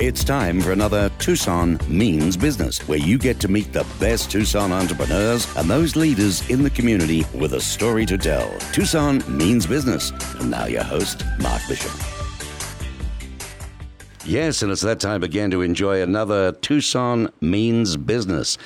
It's time for another Tucson Means Business, where you get to meet the best Tucson entrepreneurs and those leaders in the community with a story to tell. Tucson Means Business. And now your host, Mark Bishop. Yes, and it's that time again to enjoy another Tucson Means Business.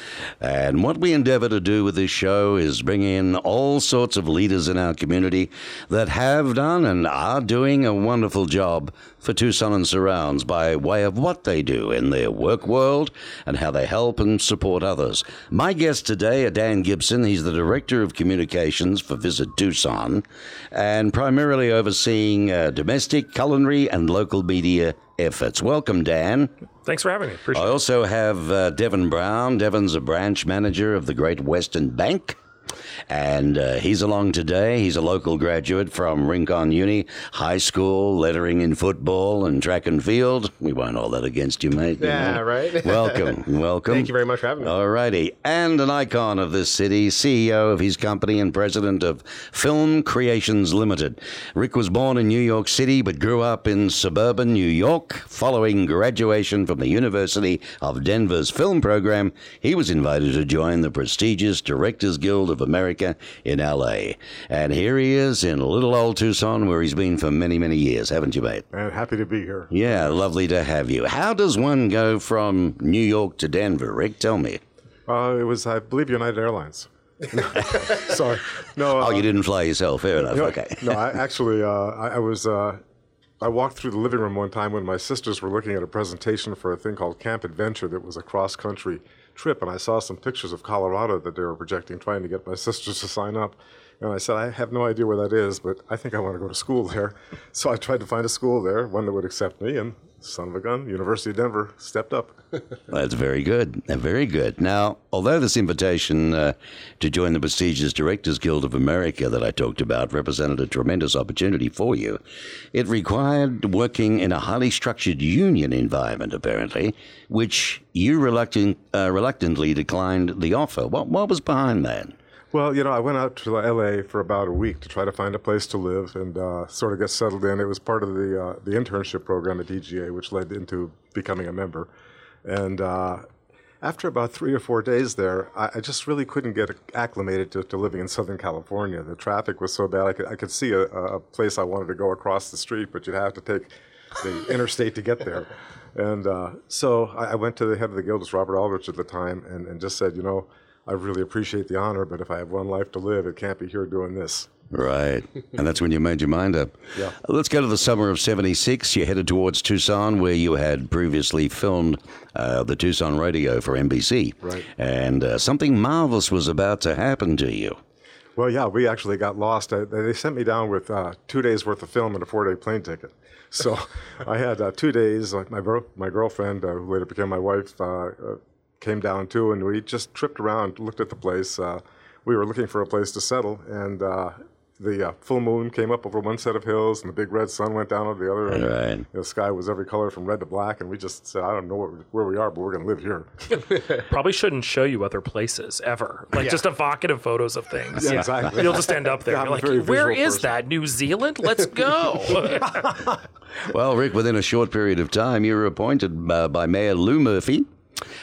And what we endeavor to do with this show is bring in all sorts of leaders in our community that have done and are doing a wonderful job for Tucson and surrounds by way of what they do in their work world and how they help and support others. My guest today are Dan Gibson. He's the Director of Communications for Visit Tucson and primarily overseeing uh, domestic, culinary, and local media efforts. Welcome, Dan. Thanks for having me. Appreciate I also have uh, Devon Brown. Devon's a branch manager of the Great Western Bank. And uh, he's along today. He's a local graduate from Rincon Uni High School, lettering in football and track and field. We won't hold that against you, mate. you Yeah, know. right. Welcome, welcome. Thank you very much for having me. All righty. And an icon of this city, CEO of his company and president of Film Creations Limited. Rick was born in New York City but grew up in suburban New York. Following graduation from the University of Denver's film program, he was invited to join the prestigious Directors Guild of America in LA. And here he is in little old Tucson where he's been for many, many years, haven't you, mate? And happy to be here. Yeah, lovely to have you. How does one go from New York to Denver, Rick? Tell me. Uh, it was, I believe, United Airlines. Sorry. No. Oh, uh, you didn't fly yourself. Fair enough. no, Okay. no, I actually, uh, I, I was. Uh, I walked through the living room one time when my sisters were looking at a presentation for a thing called Camp Adventure that was a cross country trip, and I saw some pictures of Colorado that they were projecting, trying to get my sisters to sign up. And I said, I have no idea where that is, but I think I want to go to school there. So I tried to find a school there, one that would accept me, and son of a gun, University of Denver stepped up. That's very good. Very good. Now, although this invitation uh, to join the prestigious Directors Guild of America that I talked about represented a tremendous opportunity for you, it required working in a highly structured union environment, apparently, which you reluctant, uh, reluctantly declined the offer. What, what was behind that? Well, you know, I went out to LA for about a week to try to find a place to live and uh, sort of get settled in. It was part of the uh, the internship program at DGA, which led into becoming a member. And uh, after about three or four days there, I, I just really couldn't get acclimated to, to living in Southern California. The traffic was so bad. I could, I could see a, a place I wanted to go across the street, but you'd have to take the interstate to get there. And uh, so I, I went to the head of the guild, was Robert Aldrich at the time, and, and just said, you know, I really appreciate the honor, but if I have one life to live, it can't be here doing this. Right. and that's when you made your mind up. Yeah. Let's go to the summer of 76. You headed towards Tucson, where you had previously filmed uh, the Tucson rodeo for NBC. Right. And uh, something marvelous was about to happen to you. Well, yeah, we actually got lost. I, they sent me down with uh, two days worth of film and a four day plane ticket. So I had uh, two days. Like my bro- my girlfriend, uh, who later became my wife, uh, uh, came down too, and we just tripped around, looked at the place. Uh, we were looking for a place to settle, and uh, the uh, full moon came up over one set of hills, and the big red sun went down over the other. And Right. The sky was every color from red to black, and we just said, "I don't know where, where we are, but we're going to live here." Probably shouldn't show you other places ever. Like just evocative photos of things. Yeah, exactly. You'll just end up there. Yeah, You're like, "Where is person." that? New Zealand? Let's go. Well, Rick, within a short period of time, you were appointed uh, by Mayor Lew Murphy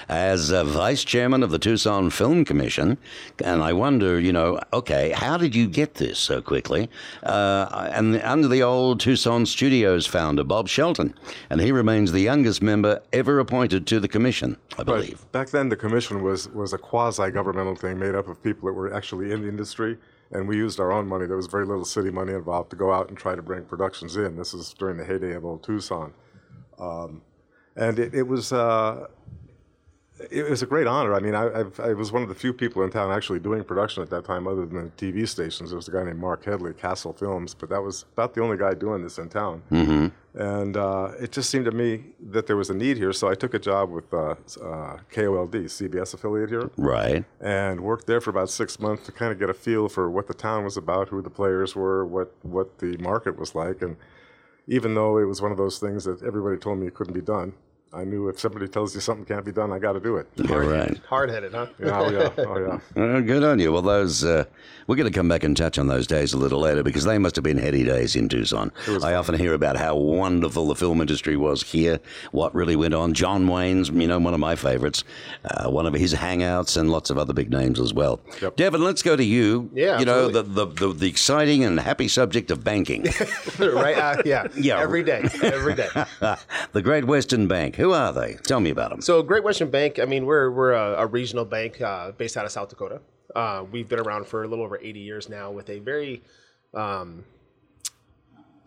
as uh, vice chairman of the Tucson Film Commission. And I wonder, you know, okay, how did you get this so quickly? Uh, and under the old Tucson Studios founder, Bob Shelton. And he remains the youngest member ever appointed to the commission, I believe. Back then, the commission was was a quasi governmental thing made up of people that were actually in the industry, and we used our own money. There was very little city money involved to go out and try to bring productions in. This is during the heyday of old Tucson, um, and it, it was. Uh, it was a great honor. I mean, I, I've, I was one of the few people in town actually doing production at that time, other than the TV stations. There was a guy named Mark Headley, Castle Films, but that was about the only guy doing this in town. Mm-hmm. And uh, it just seemed to me that there was a need here, so I took a job with uh, uh, KOLD, CBS affiliate here, Right. and worked there for about six months to kind of get a feel for what the town was about, who the players were, what what the market was like, and even though it was one of those things that everybody told me it couldn't be done, I knew if somebody tells you something can't be done, I got to do it. You're. Hard headed, huh? Yeah, oh yeah, oh yeah. Uh, good on you. Well, those uh, we're going to come back and touch on those days a little later because they must have been heady days in Tucson. I often hear about how wonderful the film industry was here, what really went on. John Wayne's, you know, one of my favorites, uh, one of his hangouts, and lots of other big names as well. Yep. Devon, let's go to you. Yeah, you know the, the the the exciting and happy subject of banking, right? Uh, yeah. Yeah. Every day. Every day. the Great Western Bank. Who are they? Tell me about them. So Great Western Bank, I mean, we're we're a, a regional bank uh, based out of South Dakota. Uh, we've been around for a little over 80 years now with a very um,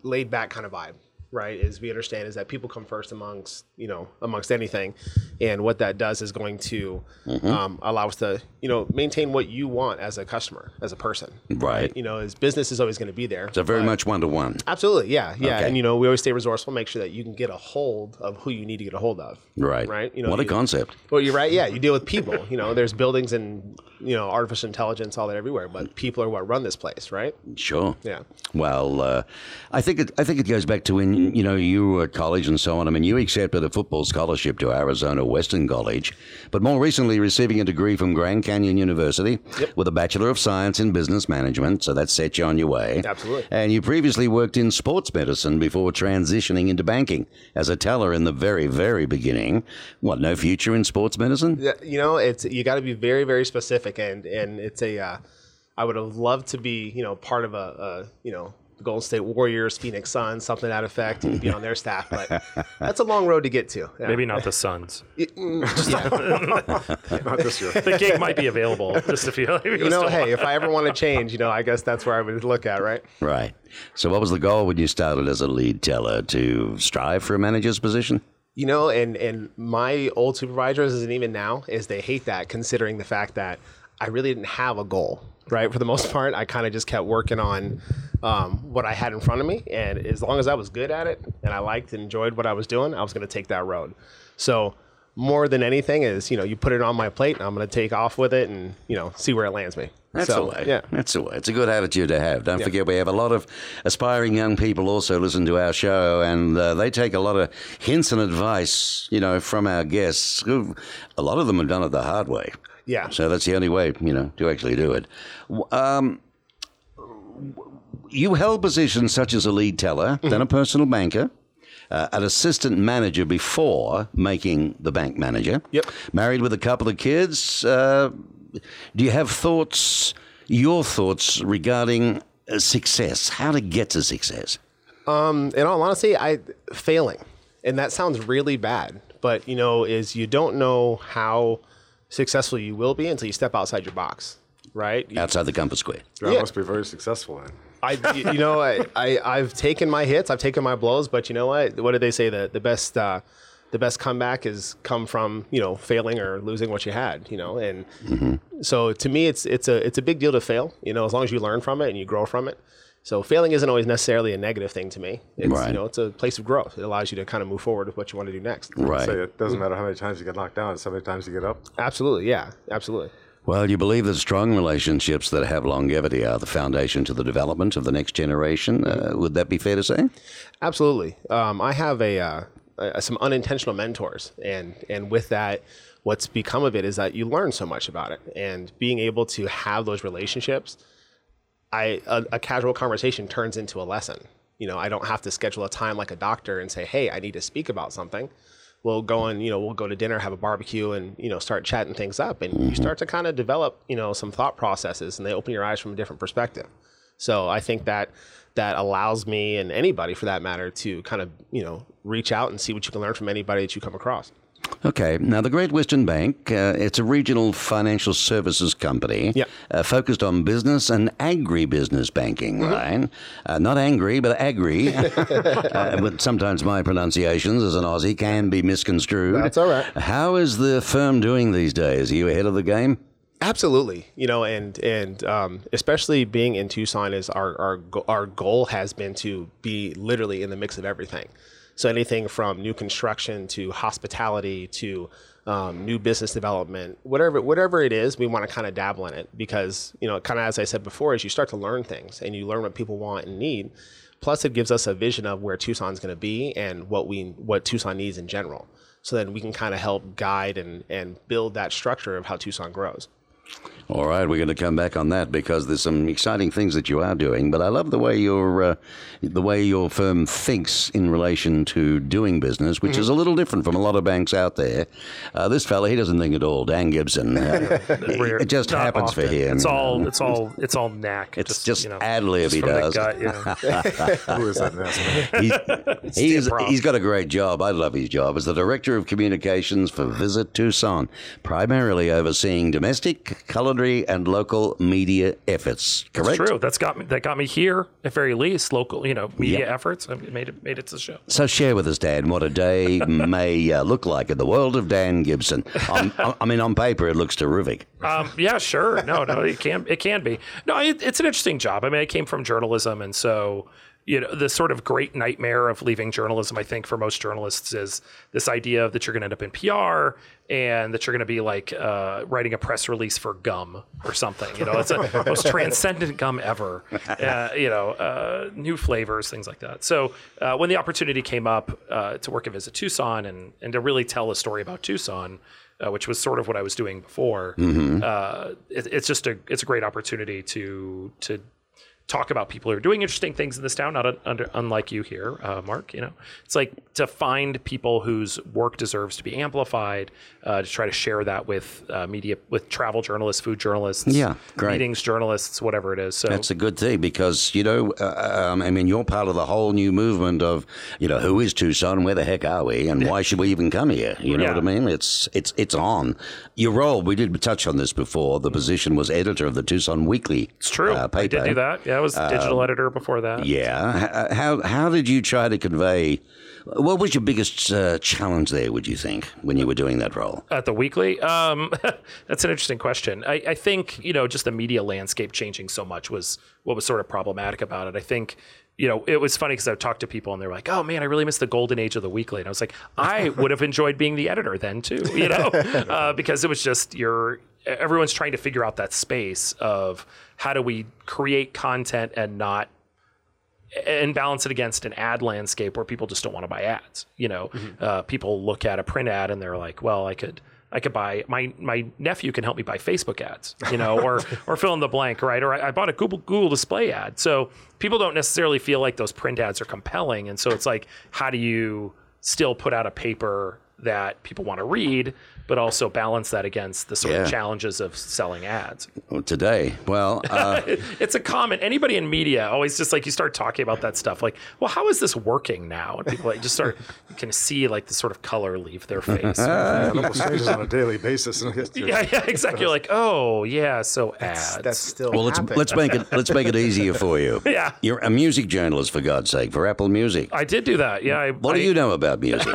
laid back kind of vibe. Right, as we understand, is that people come first amongst you know amongst anything, and what that does is going to um, allow us to you know maintain what you want as a customer, as a person. Right. You know, as business is always going to be there. So very much one to one. Absolutely, yeah, yeah, Okay. and you know we always stay resourceful, make sure that you can get a hold of who you need to get a hold of. Right. right. You know, what a you- concept. Well, you're right. Yeah, you deal with people. You know, there's buildings and you know artificial intelligence all that everywhere, but people are what run this place, right? Sure. Yeah. Well, uh, I think it, I think it goes back to when you know you were at college and so on. I mean, you accepted a football scholarship to Arizona Western College, but more recently receiving a degree from Grand Canyon University with a Bachelor of Science in Business Management. So that set you on your way. Absolutely. And you previously worked in sports medicine before transitioning into banking as a teller in the very very beginning. What? No future in sports medicine? Yeah, you know, it's you got to be very, very specific, and and it's a. Uh, I would have loved to be, you know, part of a, a you know, the Golden State Warriors, Phoenix Suns, something to that effect, and be on their staff, but that's a long road to get to. Yeah. Maybe not the Suns. Mm, not this year. The gig might be available just if you. If You know, hey, if I ever want to change, you know, I guess that's where I would look at, right? Right. So, what was the goal when you started as a lead teller? To strive for a manager's position? You know, and and my old supervisors, and even now, is they hate that, considering the fact that I really didn't have a goal. Right, for the most part, I kind of just kept working on um, what I had in front of me, and as long as I was good at it and I liked and enjoyed what I was doing, I was going to take that road. So, more than anything, is you know, you put it on my plate, and I'm going to take off with it, and you know, see where it lands me. That's so, the way. Yeah. That's the way. It's a good attitude to have. Don't forget, we have a lot of aspiring young people also listen to our show, and uh, they take a lot of hints and advice, you know, from our guests. Who, a lot of them have done it the hard way. Yeah. So that's the only way, you know, to actually do it. Um, you held positions such as a lead teller, then a personal banker. Uh, an assistant manager before making the bank manager. Yep. Married with a couple of kids. Uh, do you have thoughts, your thoughts regarding uh, success? How to get to success? in all honesty, I failing, and that sounds really bad. But you know, is you don't know how successful you will be until you step outside your box, right? You- Outside the compass square. I Yeah. must be very successful then. I, you you know, I, I, I've taken my hits, I've taken my blows, but you know what? What did they say? The the best, uh, the best comeback is come from you know failing or losing what you had. You know, and so to me, it's it's a it's a big deal to fail. You know, as long as you learn from it and you grow from it. So failing isn't always necessarily a negative thing to me. It's Right. you know, it's a place of growth. It allows you to kind of move forward with what you want to do next. Right. Say it doesn't matter how many times you get knocked down, it's how many times you get up. Absolutely, yeah, absolutely. Well, you believe that strong relationships that have longevity are the foundation to the development of the next generation. Uh, would that be fair to say? Absolutely. Um, I have a, uh, uh, some unintentional mentors, and and with that, what's become of it is that you learn so much about it, and being able to have those relationships, I a, a casual conversation turns into a lesson. You know, I don't have to schedule a time like a doctor and say, "Hey, I need to speak about something." We'll go and you know we'll go to dinner, have a barbecue, and you know start chatting things up, and you start to kind of develop you know some thought processes, and they open your eyes from a different perspective. So I think that that allows me and anybody for that matter to kind of you know reach out and see what you can learn from anybody that you come across. Okay. Now, the Great Western Bank, uh, it's a regional financial services company Yeah. uh, focused on business and agribusiness banking, Mm-hmm. right? Uh, not angry, but agri. uh, but sometimes my pronunciations as an Aussie can be misconstrued. That's all right. How is the firm doing these days? Are you ahead of the game? Absolutely, you know, and and um, especially being in Tucson is our our our goal has been to be literally in the mix of everything. So anything from new construction to hospitality to um, new business development, whatever whatever it is, we want to kind of dabble in it because you know, kind of as I said before, as you start to learn things and you learn what people want and need, Plus, it gives us a vision of where Tucson's going to be and what we what Tucson needs in general. So then we can kind of help guide and and build that structure of how Tucson grows. All right, we're going to come back on that because there's some exciting things that you are doing. But I love the way your uh, the way your firm thinks in relation to doing business, which is a little different from a lot of banks out there. Uh, this fella, he doesn't think at all. Dan Gibson, uh, it just happens for often. him. It's all it's all it's all knack. It's just you know, ad lib he does. gut, you know. Who is that? He's, he's, he's got a great job. I love his job as the Director of Communications for Visit Tucson, primarily overseeing domestic, culinary, and local media efforts. Correct? That's True. That's got me. That got me here at very least. Local, you know, media efforts. I made it. Made it to the show. So share with us, Dan, what a day may uh, look like in the world of Dan Gibson. On, I mean, on paper, it looks terrific. Um, yeah, sure. No, no, it can it can be. No, it, it's an interesting job. I mean, I came from journalism, and so you know, the sort of great nightmare of leaving journalism, I think, for most journalists is this idea that you're going to end up in PR and that you're going to be like uh, writing a press release for gum or something. You know, it's the most transcendent gum ever. Uh, you know, uh, new flavors, things like that. So uh, when the opportunity came up uh, to work at Visit Tucson and and to really tell a story about Tucson. Uh, which was sort of what I was doing before. Uh, it, it's just a it's a great opportunity to to talk about people who are doing interesting things in this town, not un- under, unlike you here, uh, Mark. You know, it's like to find people whose work deserves to be amplified, uh, to try to share that with uh, media, with travel journalists, food journalists, Yeah, great. meetings journalists, whatever it is. So That's a good thing because you know, uh, um, I mean, you're part of the whole new movement of, you know, who is Tucson? Where the heck are we? And why should we even come here? You know Yeah. what I mean? It's it's it's on. Your role, we did touch on this before. The position was editor of the Tucson Weekly. it's true. uh, I did do that. Yeah, I was digital editor before that. Yeah. How how did you try to convey? What was your biggest uh, challenge there? Would you think when you were doing that role? at the weekly? Um, that's an interesting question. I, I think you know just the media landscape changing so much was what was sort of problematic about it. I think you know it was funny because I talked to people and they're like, "Oh man, I really miss the golden age of the weekly," and I was like, "I would have enjoyed being the editor then too," you know, uh, because it was just you're everyone's trying to figure out that space of how do we create content and not and balance it against an ad landscape where people just don't want to buy ads. You know, uh, people look at a print ad and they're like, well, I could. I could buy my my nephew can help me buy Facebook ads, you know, or or fill in the blank, right? Or I, I bought a Google Google display ad. So people don't necessarily feel like those print ads are compelling, and so it's like, how do you still put out a paper that people want to read, but also balance that against the sort Yeah. of challenges of selling ads? Well, Today, well, uh, it's a common anybody in media always just like you start talking about that stuff like well how is this working now and people like just start you can see like the sort of color leave their face yeah It almost changes on a daily basis. and it's yeah exactly you're like oh yeah so ads That's still well, let's happening. let's make it let's make it easier for you. Yeah. you're a music journalist for God's sake for Apple Music. I did do that yeah I, What I, do you know about music?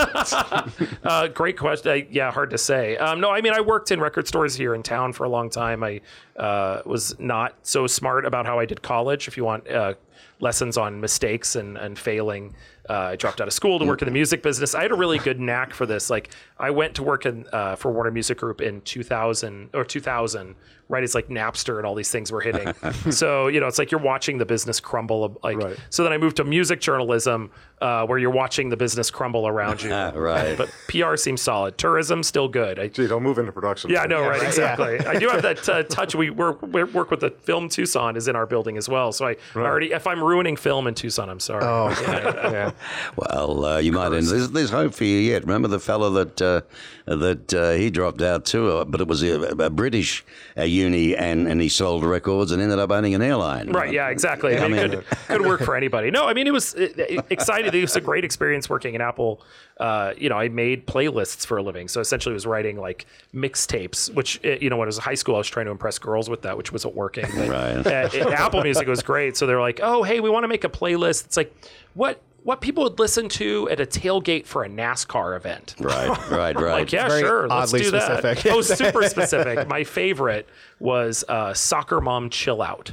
Uh, great question. I, yeah, hard to say. Um, no, I mean, I worked in record stores here in town for a long time. I uh, was not so smart about how I did college. If you want uh, lessons on mistakes and, and failing, uh, I dropped out of school to work in the music business. I had a really good knack for this. Like, I went to work in uh, for Warner Music Group in 2000 or 2000, right It's like Napster and all these things were hitting. so you know, it's like you're watching the business crumble. Like, Right. so then I moved to music journalism, uh, where you're watching the business crumble around you. right. But PR seems solid. Tourism still good. I, Gee, don't move into production. yeah, I know, right? right, Exactly. I do have that uh, touch. We work, we work with the film Tucson is in our building as well. So I already, if I'm ruining film in Tucson, I'm sorry. Oh, yeah. Well, uh, you might. end there's, there's hope for you yet. Remember the fellow that uh, that uh, he dropped out too, uh, but it was a, a British uh, uni, and, and he sold records and ended up owning an airline. Right. Yeah. Exactly. I mean, it could, could work for anybody. No, I mean, it was uh, excited. It was a great experience working in Apple. Uh, you know, I made playlists for a living. So essentially, I was writing like mixtapes, which, uh, you know, when I was in high school, I was trying to impress girls with that, which wasn't working. But, Right. uh, uh, Apple Music was great. So they're like, oh, hey, we want to make a playlist. It's like, what? What people would listen to at a tailgate for a NASCAR event. Right. Right. Right. Like, yeah, Very sure, let's oddly do that. specific. Oh, super specific. My favorite was uh, Soccer Mom Chill Out.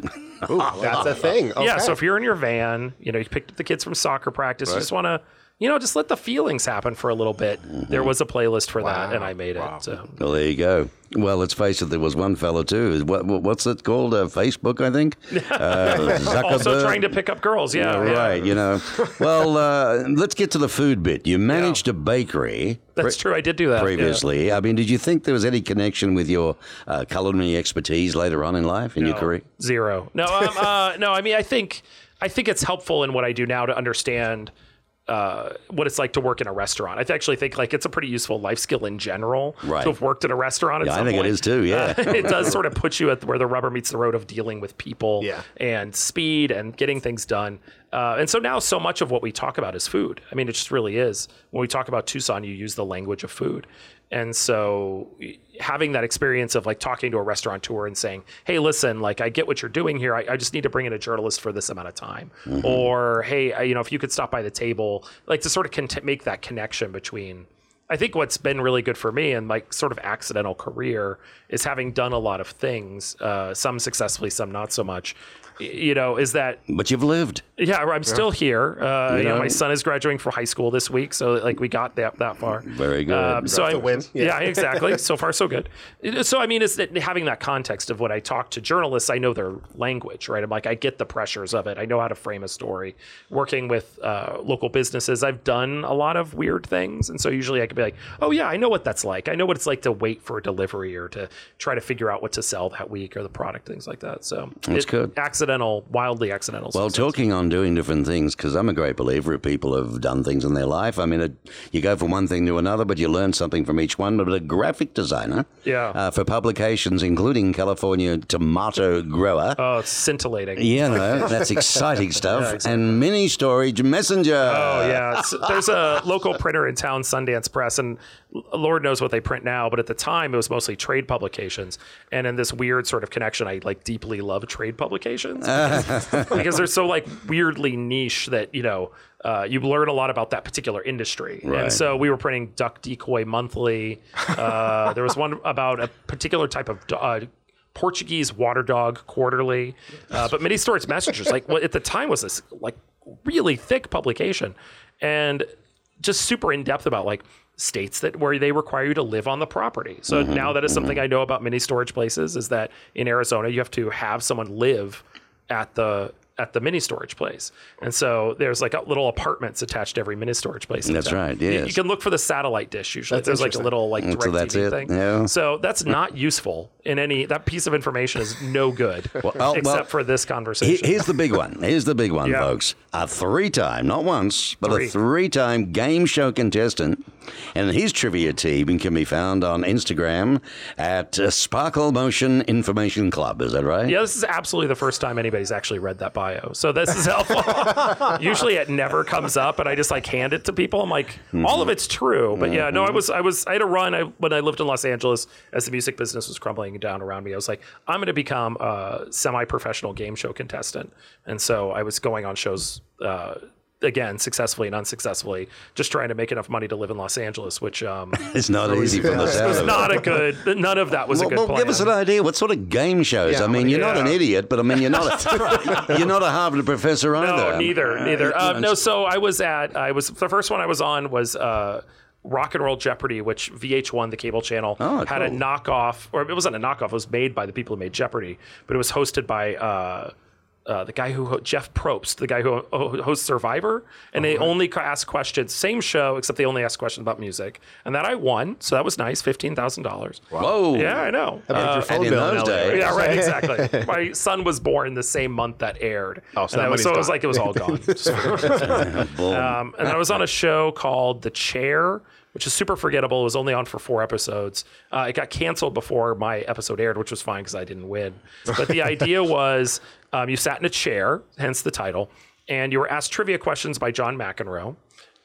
Ooh, that's a thing. Okay. Yeah, so if you're in your van, you know, you picked up the kids from soccer practice, you just want to you know, just let the feelings happen for a little bit. Mm-hmm. There was a playlist for that, and I made it. So. Well, there you go. Well, let's face it, there was one fellow too. What, what- what's it called? Uh, Facebook, I think. Uh, Also trying to pick up girls, yeah, Yeah, yeah. right. You know. Well, uh, let's get to the food bit. You managed a bakery. That's true. I did do that yeah. Previously, I mean, did you think there was any connection with your uh, culinary expertise later on in life in your career? Zero. No, um, uh, no. I mean, I think I think it's helpful in what I do now to understand uh, what it's like to work in a restaurant. I actually think like it's a pretty useful life skill in general Right. to have worked in a restaurant. Yeah, I think it point. is too, yeah. Uh, it does sort of put you at where the rubber meets the road of dealing with people Yeah. and speed and getting things done. Uh, and so now, so much of what we talk about is food. I mean, it just really is. When we talk about Tucson, you use the language of food. And so having that experience of like talking to a restaurateur and saying, hey, listen, like I get what you're doing here. I, I just need to bring in a journalist for this amount of time. Or, hey, I, you know, if you could stop by the table, like to sort of cont- make that connection between I think what's been really good for me in my sort of accidental career is having done a lot of things, uh, some successfully, some not so much. You know, is that But you've lived. yeah, I'm still here. Uh, you know, know? my son is graduating from high school this week, so like we got that that far. Very good. Um, so I win. Yeah, Yeah. exactly. So far, so good. So I mean, it's that having that context of when I talk to journalists, I know their language, right? I'm like, I get the pressures of it. I know how to frame a story. Working with uh, local businesses, I've done a lot of weird things, and so usually I could be like, oh yeah, I know what that's like. I know what it's like to wait for a delivery or to try to figure out what to sell that week or the product, things like that. So That's it- good. Accidental, wildly accidental. Well, success. talking on doing different things, because I'm a great believer of people have done things in their life. I mean, it, you go from one thing to another, but you learn something from each one. But a graphic designer Yeah. uh, for publications, including California Tomato Grower. Oh, it's scintillating. yeah, no, that's exciting stuff. And mini storage messenger. Oh yeah, It's- there's a local printer in town, Sundance Press, and Lord knows what they print now. But at the time, it was mostly trade publications, and in this weird sort of connection, I like deeply love trade publications because, because they're so like weirdly niche that you know uh, you learn a lot about that particular industry. Right. And so we were printing Duck Decoy Monthly. Uh, there was one about a particular type of. Uh, Portuguese water dog quarterly, uh, but mini storage messengers like what at the time was this like really thick publication, and just super in depth about like states that where they require you to live on the property. So mm-hmm. now that is something mm-hmm. I know about many storage places is that in Arizona you have to have someone live at the at the mini storage place. And so there's like a little apartments attached to every mini storage place. That's right, You- You, can look for the satellite dish usually. That's there's like a little like direct So that's TV it, thing. yeah. So that's not useful in any that piece of information is no good oh, well, except for this conversation. Here's the big one. Here's the big one, Yeah. folks. A three-time, not once, but Three. a three-time game show contestant, and his trivia team can be found on Instagram at uh, Sparkle Motion Information Club. Is that right? Yeah, this is absolutely the first time anybody's actually read that bio. So this is helpful. Usually it never comes up and I just like hand it to people. I'm like, all of it's true. But yeah, no, I was I was I had a run I, when I lived in Los Angeles as the music business was crumbling down around me. I was like, I'm gonna become a semi-professional game show contestant. And so I was going on shows uh again, successfully and unsuccessfully, just trying to make enough money to live in Los Angeles, which um, It's not easy from the sound was of it. not a good. None of that was Well, a good well, plan. give us an idea. What sort of game shows? Yeah, I mean, you're not an idiot, but I mean, you're not a, you're not a Harvard professor either. No, neither, neither. Uh, Um, no, so I was at. I was the first one I was on was uh, Rock and Roll Jeopardy, which VH1, the cable channel, Oh, had a knockoff, or it wasn't a knockoff. It was made by the people who made Jeopardy, but it was hosted by. Uh, uh, the guy who Jeff Probst, the guy who hosts Survivor, and they only ask questions. Same show, except they only ask questions about music, and that I won, so that was nice, fifteen thousand dollars. Whoa. Yeah, I know. That Uh, and in bill in those days- yeah, right, exactly. My son was born the same month that aired. Oh, so And that was- so it was like it was all gone. um, and I was on a show called The Chair, which is super forgettable. It was only on for four episodes. Uh, it got canceled before my episode aired, which was fine because I didn't win. But the idea was um, you sat in a chair, hence the title, and you were asked trivia questions by John McEnroe.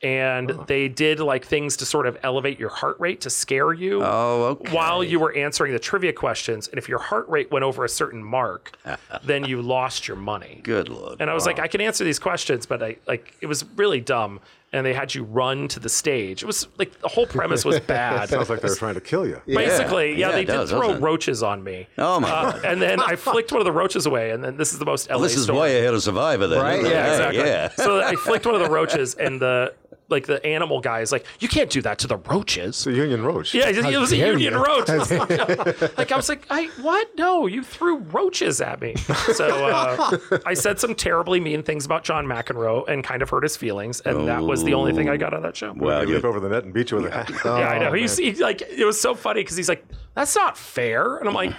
And they did like things to sort of elevate your heart rate to scare you Oh, okay. while you were answering the trivia questions. And if your heart rate went over a certain mark, then you lost your money. Good lord. And I was like, I can answer these questions, but I like it was really dumb. And they had you run to the stage. It was like the whole premise was bad. Sounds like they were trying to kill you. Basically, yeah, Yeah, they it did does, throw roaches on me. Oh, my Uh, and then I flicked one of the roaches away, and then this is the most LA this is story. way ahead of Survivor, then. Right? isn't? Yeah, exactly. Yeah. So I flicked one of the roaches, and the like the animal guy is like, you can't do that to the roaches. The Union Roach. Yeah, it was a union you. roach. like I was like, I what? No, you threw roaches at me. So uh, I said some terribly mean things about John McEnroe and kind of hurt his feelings, and that was the only thing I got out of that show. Well, They you- leap over the net and beat you with a hat. yeah, I know. Oh, He's, he's like, it was so funny because he's like, that's not fair, and I'm like,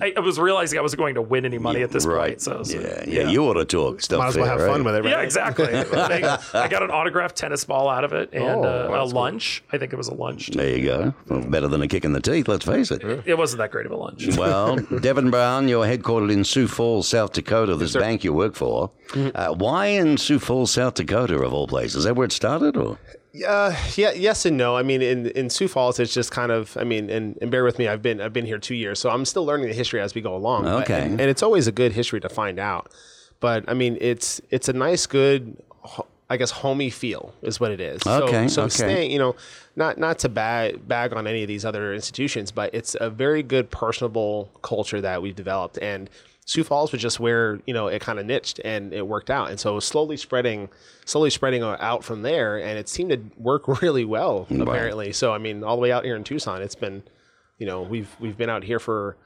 I, I was realizing I wasn't going to win any money at this right. point. So, so yeah, yeah, You ought to talk stuff. Might as well fair, have fun with it, right? Yeah, exactly. I, I got an autographed tennis ball out of it and Oh, uh, a that's cool. lunch. I think it was a lunch. too. There you go. Well, better than a kick in the teeth. Let's face it. It wasn't that great of a lunch. Well, Devon Brown, you're headquartered in Sioux Falls, South Dakota, this bank you work for. Mm-hmm. Uh, why in Sioux Falls, South Dakota, of all places? Is that where it started? Or? Uh, yeah, yes and no. I mean, in, in Sioux Falls, it's just kind of. I mean, and, and bear with me. I've been I've been here two years, so I'm still learning the history as we go along. but- Okay. and, and it's always a good history to find out. But I mean, it's it's a nice, good, ho- I guess, homey feel is what it is. Okay, So, so okay. staying, you know, not not to bag bag on any of these other institutions, but it's a very good personable culture that we've developed and. Sioux Falls was just where you know it kind of niched and it worked out, and so slowly spreading, slowly spreading out from there, and it seemed to work really well apparently. So I mean, all the way out here in Tucson, it's been, you know, we've we've been out here for,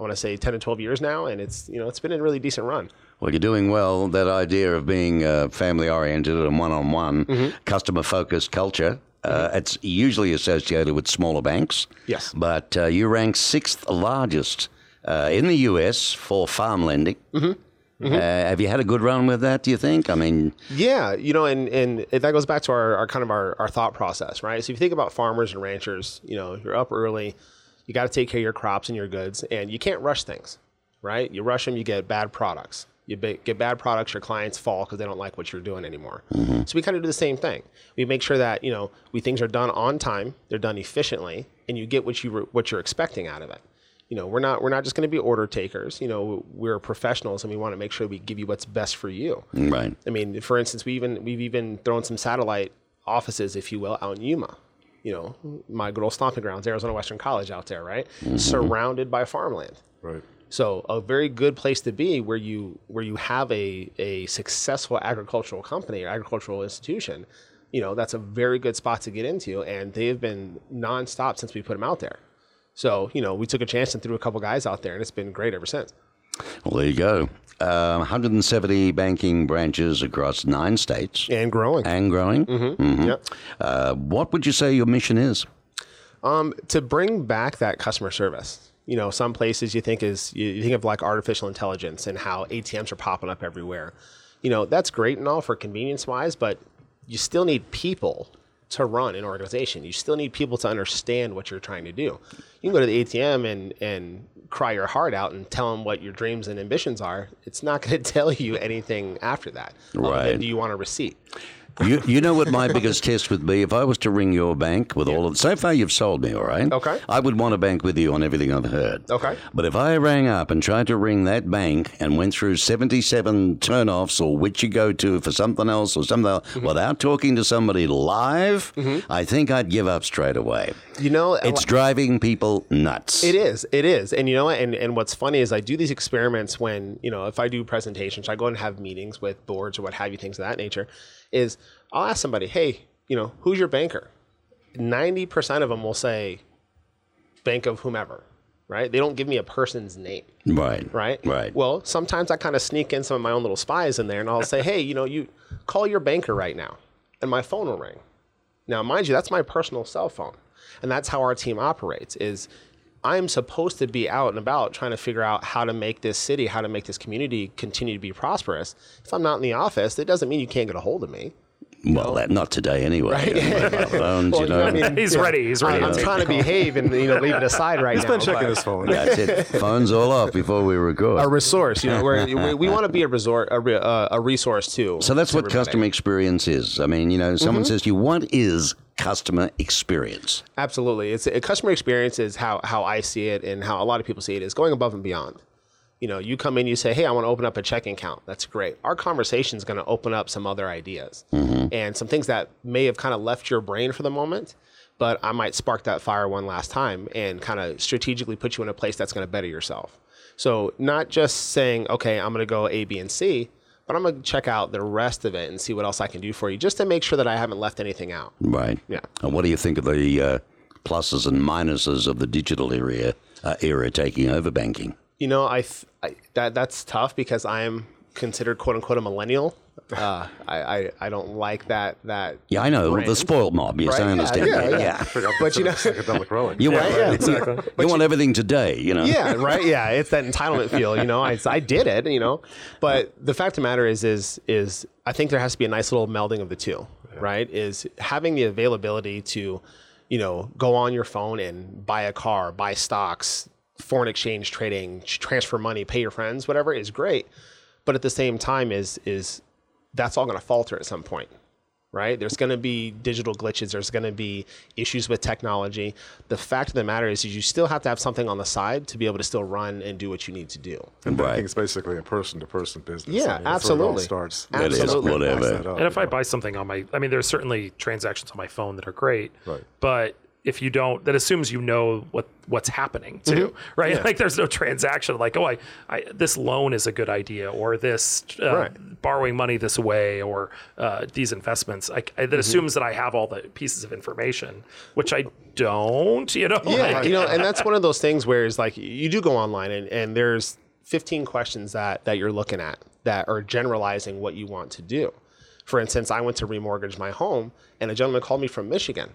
I want to say ten to twelve years now, and it's you know it's been a really decent run. Well, you're doing well. That idea of being uh, family oriented and one on one, customer focused culture. Uh, it's usually associated with smaller banks. Yes. But uh, you rank sixth largest uh, in the U.S. for farm lending. Uh, have you had a good run with that, do you think? I mean, Yeah, you know, and and that goes back to our, our kind of our, our thought process, right? So if you think about farmers and ranchers, you know, you're up early, you got to take care of your crops and your goods, and you can't rush things, right? You rush them, you get bad products. You get bad products, your clients fall because they don't like what you're doing anymore. Mm-hmm. So we kind of do the same thing. We make sure that you know we things are done on time, they're done efficiently, and you get what you re- what you're expecting out of it. You know, we're not we're not just going to be order takers. You know, we're professionals, and we want to make sure we give you what's best for you. right. I mean, for instance, we even we've even thrown some satellite offices, if you will, out in Yuma. You know, my good old stomping grounds, Arizona Western College out there, right? Mm-hmm. Surrounded by farmland. Right. So a very good place to be where you where you have a, a successful agricultural company or agricultural institution, you know, that's a very good spot to get into. And they've been nonstop since we put them out there. So, you know, we took a chance and threw a couple guys out there and it's been great ever since. Well, there you go. Uh, 170 banking branches across nine states And growing. and growing. Mhm. Yep. Uh, what would you say your mission is? Um, to bring back that customer service. You know, some places you think is you, think of like artificial intelligence and how ATMs are popping up everywhere. You know, that's great and all for convenience wise, but you still need people to run an organization. You still need people to understand what you're trying to do. You can go to the ATM and and cry your heart out and tell them what your dreams and ambitions are. It's not going to tell you anything after that. Right. do you want a receipt? You, you know what my biggest test would be if I was to ring your bank with all of so far you've sold me all right Okay. I would want to bank with you on everything I've heard Okay. but if I rang up and tried to ring that bank and went through 77 turnoffs or which you go to for something else or something else Mm-hmm. without talking to somebody live I think I'd give up straight away You know, it's driving people nuts It is. It is. And you know what? And, and what's funny is I do these experiments when, you know, if I do presentations, I go and have meetings with boards or what have you, things of that nature, is I'll ask somebody, hey, you know, who's your banker? 90% of them will say bank of whomever, right? They don't give me a person's name right right? right Well, sometimes I kind of sneak in some of my own little spies in there, and I'll say, "Hey, you know, you call your banker right now," and my phone will ring. Now, mind you, that's my personal cell phone, and that's how our team operates. Is I'm supposed to be out and about trying to figure out how to make this city, how to make this community continue to be prosperous. If I'm not in the office, that doesn't mean you can't get a hold of me. well that, not today anyway Mobile phones Well, you know I mean, He's yeah, ready. He's ready. I, am trying to behave and you know leave it aside right now. He's been checking but- his phone. that's it phones all off before we record a resource, you know, where we, we want to be a resort, a, re, uh, a resource too. So that's to what everybody. Mm-hmm. customer experience is. I mean, you know, someone says to you, what is customer experience? Absolutely, it's a customer experience is how how I see it and how a lot of people see it is going above and beyond. You know, you come in, you say, "Hey, I want to open up a checking account." That's great. Our conversation is going to open up some other ideas mm-hmm. and some things that may have kind of left your brain for the moment, but I might spark that fire one last time and kind of strategically put you in a place that's going to better yourself. So not just saying, "Okay, I'm going to go A, B, and C," but I'm gonna check out the rest of it and see what else I can do for you, just to make sure that I haven't left anything out. Right. Yeah. And what do you think of the uh, pluses and minuses of the digital era, uh, era taking over banking? You know, I, th- I that that's tough because I am considered quote unquote a millennial. Uh, I, I I don't like that that. Yeah, I know. brand. The spoiled mob. Yes, Right, I understand. yeah, that. yeah. But you know, psychedelic rolling. You want, yeah, exactly. you want everything today, you know? yeah, right. Yeah, it's that entitlement feel. You know, I, I did it. You know, but the fact of the matter is, is is I think there has to be a nice little melding of the two. Right? Is having the availability to, you know, go on your phone and buy a car, buy stocks, foreign exchange trading, transfer money, pay your friends, whatever is great. But at the same time, is is that's all going to falter at some point right? There's going to be digital glitches. There's going to be issues with technology. The fact of the matter is, is you still have to have something on the side to be able to still run and do what you need to do. And Right. banking's basically a person-to-person business. Yeah, I mean, that's where it all absolutely. starts. It is, Absolutely. whatever. Up, And if you I buy something on my, I mean, there's certainly transactions on my phone that are great, Right. but if you don't, that assumes you know what what's happening too, right? Like there's no transaction like, oh, I, I this loan is a good idea, or this uh, Right. borrowing money this way, or uh, these investments. I, I, that assumes that I have all the pieces of information, which I don't. You know, Yeah, Like, you know, and that's one of those things where it's like you do go online and, and there's 15 questions that that you're looking at that are generalizing what you want to do. For instance, I went to remortgage my home, and a gentleman called me from Michigan,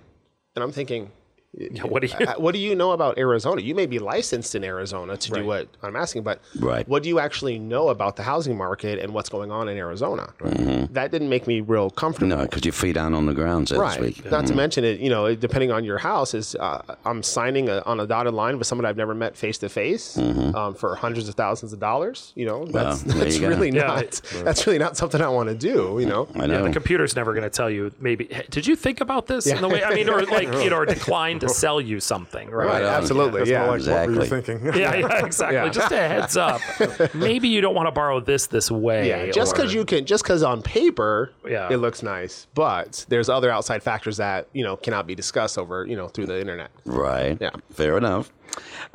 and I'm thinking, what do you? What do you know about Arizona? You may be licensed in Arizona to do what I'm asking, but Right. what do you actually know about the housing market and what's going on in Arizona? That didn't make me real comfortable. No, because your feet aren't on the ground, so to Right. speak. Not to mention it, you know, depending on your house, is uh, I'm signing a, on a dotted line with someone I've never met face to face um, for hundreds of thousands of dollars. You know, that's, there that's you go. really Yeah, not it- that's really not something I want to do. You know, I Yeah, know. the computer's never going to tell you. Maybe did you think about this in the way? I mean, or like you know, or decline to sell you something, right? right? Absolutely, That's yeah. more like, what were you Exactly. thinking? Yeah, yeah, exactly. Yeah. Just a heads up. Maybe you don't want to borrow this this way. Yeah, just or- because you can, just because on paper Yeah. it looks nice, but there's other outside factors that you know cannot be discussed over you know through the internet. Right. Yeah. Fair enough.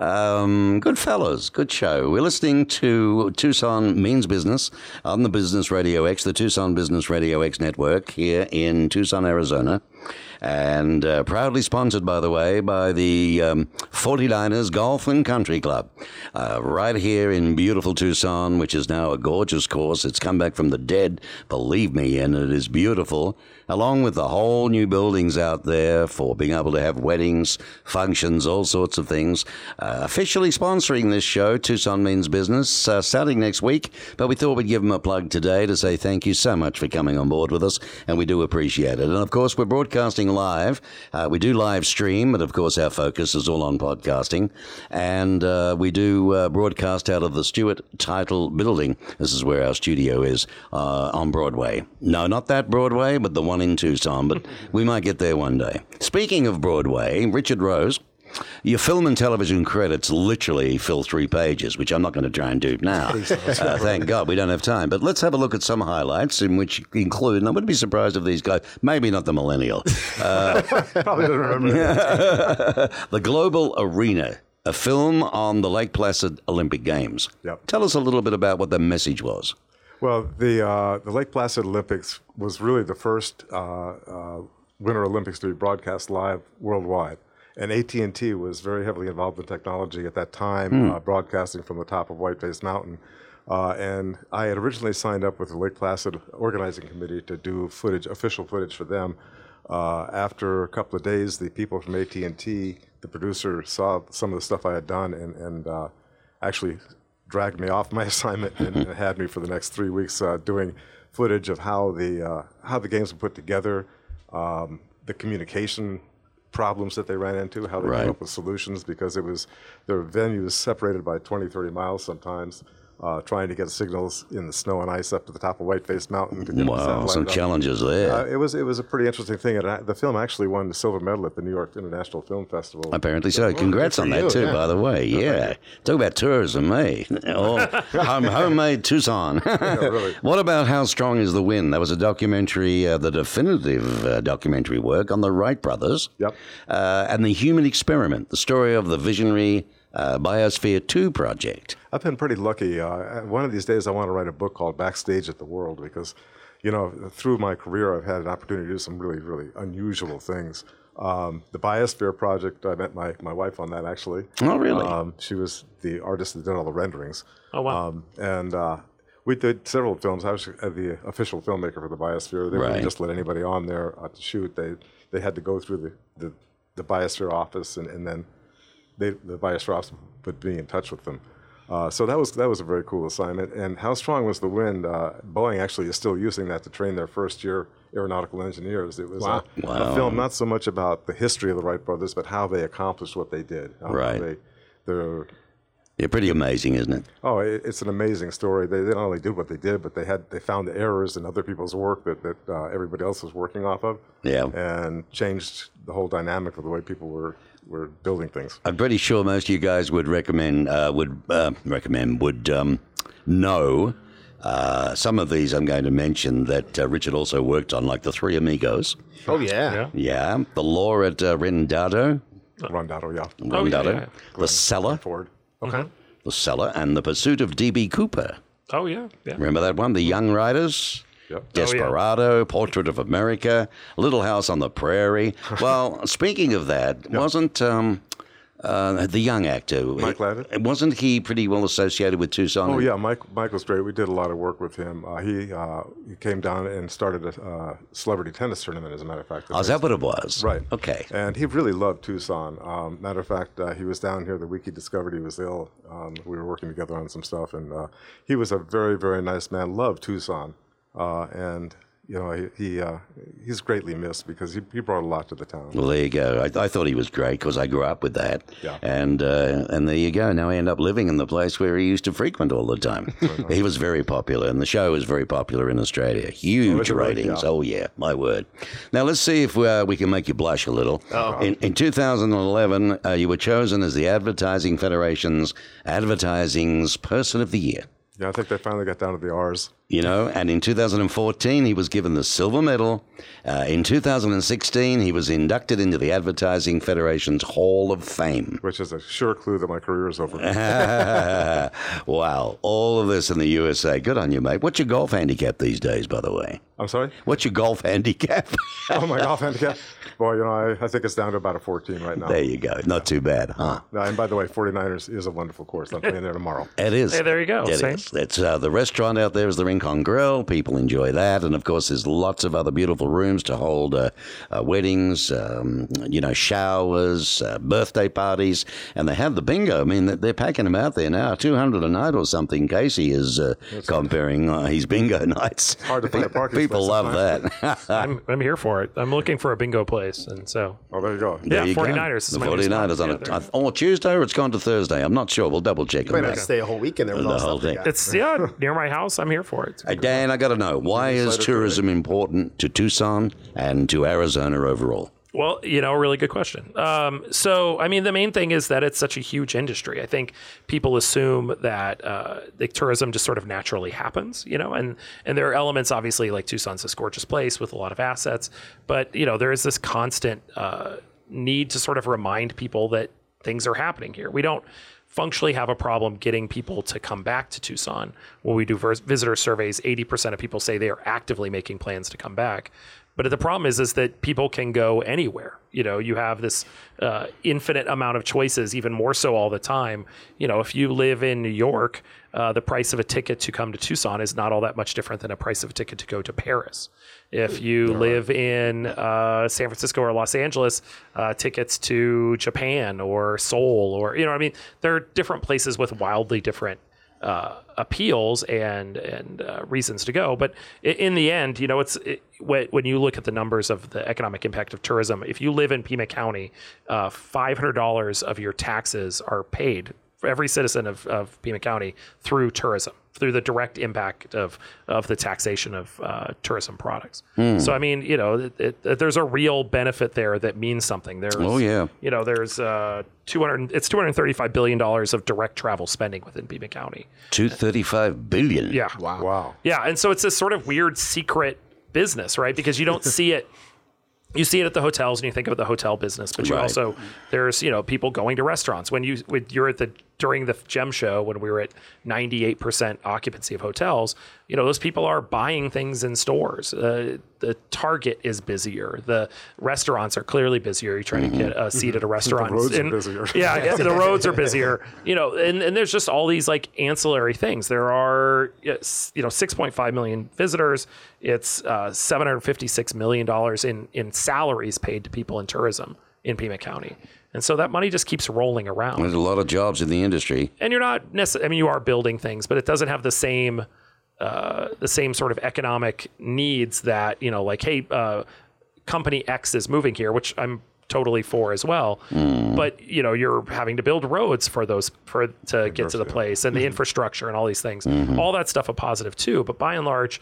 Um, good fellas, good show. We're listening to Tucson Means Business on the Business Radio X, the Tucson Business Radio X network here in Tucson, Arizona. And uh, proudly sponsored, by the way, by the um, 49ers Golf and Country Club, uh, right here in beautiful Tucson, which is now a gorgeous course. It's come back from the dead, believe me, and it is beautiful, along with the whole new buildings out there for being able to have weddings, functions, all sorts of things. Uh, officially sponsoring this show, Tucson Means Business, uh, starting next week. But we thought we'd give them a plug today to say thank you so much for coming on board with us, and we do appreciate it. And of course, we're broadcasting live. Uh, we do live stream, but of course, our focus is all on podcasting. And uh, we do uh, broadcast out of the Stewart Title Building. This is where our studio is uh, on Broadway. No, not that Broadway, but the one in Tucson. But we might get there one day. Speaking of Broadway, Richard Rose. Your film and television credits literally fill three pages, which I'm not going to try and do now. Uh, thank God we don't have time. But let's have a look at some highlights, in which include, and I wouldn't be surprised if these guys, maybe not the millennial, Probably doesn't remember. the Global Arena, a film on the Lake Placid Olympic Games. Yep. Tell us a little bit about what the message was. Well, the uh, the Lake Placid Olympics was really the first uh, uh, Winter Olympics to be broadcast live worldwide, and AT and T was very heavily involved in technology at that time, uh, broadcasting from the top of Whiteface Mountain. Uh, and I had originally signed up with the Lake Placid organizing committee to do footage, official footage for them. Uh, after a couple of days, the people from AT and T, the producer, saw some of the stuff I had done and and uh, actually dragged me off my assignment and, and had me for the next three weeks uh, doing footage of how the uh, how the games were put together, um, the communication problems that they ran into, how they Right. came up with solutions because it was their venues separated by 20, 30 miles sometimes. Uh, trying to get signals in the snow and ice up to the top of Whiteface Mountain. To get Wow, some up. challenges there. Uh, it was it was a pretty interesting thing, and I, the film actually won the silver medal at the New York International Film Festival. Apparently so. Congrats on that you, too, yeah. by the way. Yeah. Talk about tourism, eh? Oh, home, homemade Tucson. really. What about How Strong is the Wind? That was a documentary, uh, the definitive uh, documentary work on the Wright brothers. Yep. Uh, and the human experiment, the story of the visionary uh, Biosphere 2 project. I've been pretty lucky. Uh, one of these days, I want to write a book called Backstage at the World because, you know, through my career, I've had an opportunity to do some really, really unusual things. Um, the Biosphere project, I met my, my wife on that actually. Oh, really? Um, she was the artist that did all the renderings. Oh, wow. Um, and uh, we did several films. I was uh, the official filmmaker for the Biosphere. They Right. wouldn't just let anybody on there uh, to shoot. They they had to go through the, the, the Biosphere office, and, and then they, the Biosphere office would be in touch with them. Uh, so that was that was a very cool assignment. And how strong was the wind? Uh, Boeing actually is still using that to train their first year aeronautical engineers. It was Wow. a, Wow. a film not so much about the history of the Wright brothers, but how they accomplished what they did. Right. They, they're Yeah, pretty amazing, isn't it? Oh, it, it's an amazing story. They, they not only did what they did, but they had they found the errors in other people's work that, that uh, everybody else was working off of, Yeah. and changed the whole dynamic of the way people were were building things. I'm pretty sure most of you guys would recommend, uh, would uh, recommend, would um, know uh, some of these I'm going to mention that uh, Richard also worked on, like the Three Amigos. Oh yeah. Yeah, the Law at uh, Rendado, Rondado, yeah, Oh, yeah, Rendado, yeah. the Cellar, Ford. Okay. the Cellar, and the Pursuit of D.B. Cooper. Oh yeah, yeah. Remember that one? The Young Riders? Yep. Desperado, Portrait of America, Little House on the Prairie. Well, speaking of that, wasn't um, uh, the young actor Mike Landon? Wasn't he pretty well associated with Tucson? Oh yeah, Mike Michael's great. We did a lot of work with him. Uh, he uh, he came down and started a uh, celebrity tennis tournament. As a matter of fact, Oh, is that what it was? Right. Okay. And he really loved Tucson. Um, matter of fact, uh, he was down here the week he discovered he was ill. Um, we were working together on some stuff, and uh, he was a very, very nice man. Loved Tucson, uh, and you know he, he uh, he's greatly missed because he, he brought a lot to the town. Well, there you go. I, I thought he was great because I grew up with that. Yeah. And uh, and there you go. Now I end up living in the place where he used to frequent all the time. he was very popular, and the show was very popular in Australia. Huge really? ratings. Yeah. Oh yeah, my word. Now let's see if uh, we can make you blush a little. In, in 2011, uh, you were chosen as the Advertising Federation's Advertising's Person of the Year. Yeah, I think they finally got down to the R's. You know, and in 2014, he was given the silver medal. Uh, in 2016, he was inducted into the Advertising Federation's Hall of Fame. which is a sure clue that my career is over. wow, all of this in the USA. Good on you, mate. What's your golf handicap these days, by the way? I'm sorry? What's your golf handicap? Oh, my golf handicap? Boy, you know, I, I think it's down to about a 14 right now. there you go. Not too bad, huh? No, and by the way, 49ers is a wonderful course. I'm playing there tomorrow. It is. Hey, there you go. It Same. is. It's uh, the restaurant out there is the Rincon Grill. People enjoy that, and of course, there's lots of other beautiful rooms to hold uh, uh, weddings, um, you know, showers, uh, birthday parties, and they have the bingo. I mean, they're packing them out there now, two hundred a night or something. Casey is uh, comparing uh, his bingo nights. hard to find a parking People love sometimes. that. I'm I'm here for it. I'm looking for a bingo place, and so Oh, there you go. Yeah, you 49ers is The my 49ers spot. on Yeah, it. there you Oh, Tuesday or it's gone to Thursday. I'm not sure. We'll double check on Might that. have to stay a whole weekend there with The all whole thing. it's yeah near my house. I'm here for it. Hey, Dan, I got to know why is tourism important to Tucson and to Arizona overall? Well, you know, a really good question. Um, so, I mean, the main thing is that it's such a huge industry. I think people assume that uh, the tourism just sort of naturally happens, you know, and and there are elements, obviously, like Tucson's this gorgeous place with a lot of assets, but you know, there is this constant uh, need to sort of remind people that things are happening here. We don't functionally have a problem getting people to come back to Tucson. When we do vis- visitor surveys, 80% of people say they are actively making plans to come back. But the problem is, is that people can go anywhere. You know, you have this uh, infinite amount of choices, even more so all the time. You know, if you live in New York, uh, the price of a ticket to come to Tucson is not all that much different than a price of a ticket to go to Paris. If you live in uh, San Francisco or Los Angeles, uh, tickets to Japan or Seoul or you know, I mean, there are different places with wildly different uh, appeals and and uh, reasons to go. But in the end, you know, it's it, when you look at the numbers of the economic impact of tourism. If you live in Pima County, uh, five hundred dollars of your taxes are paid every citizen of, of Pima County through tourism, through the direct impact of of the taxation of uh, tourism products. So I mean, you know, it, it, there's a real benefit there that means something. There's, Oh, yeah. you know, there's uh, 200. It's 235 billion dollars of direct travel spending within Pima County. 235 billion. Yeah. Wow. Wow. Yeah, and so it's this sort of weird secret business, right? Because you don't see it you see it at the hotels and you think of the hotel business, but you Right. also there's you know people going to restaurants when you when you're at the during the gem show when we were at 98% occupancy of hotels you know those people are buying things in stores. Uh, the target is busier. The restaurants are clearly busier. You're trying to get a seat at a restaurant roads are busier. yeah, yeah the roads are busier. You know and, and there's just all these like ancillary things. There are you know 6.5 million visitors. It's uh, 756 million dollars in in salaries paid to people in tourism in Pima County and so that money just keeps rolling around There's a lot of jobs in the industry. and you're not necessarily. I mean, you are building things, but it doesn't have the same uh, the same sort of economic needs that you know, like hey, uh, company X is moving here, which I'm totally for as well. But you know, you're having to build roads for those for to get to the place and the infrastructure and all these things. All that stuff a positive too. But by and large.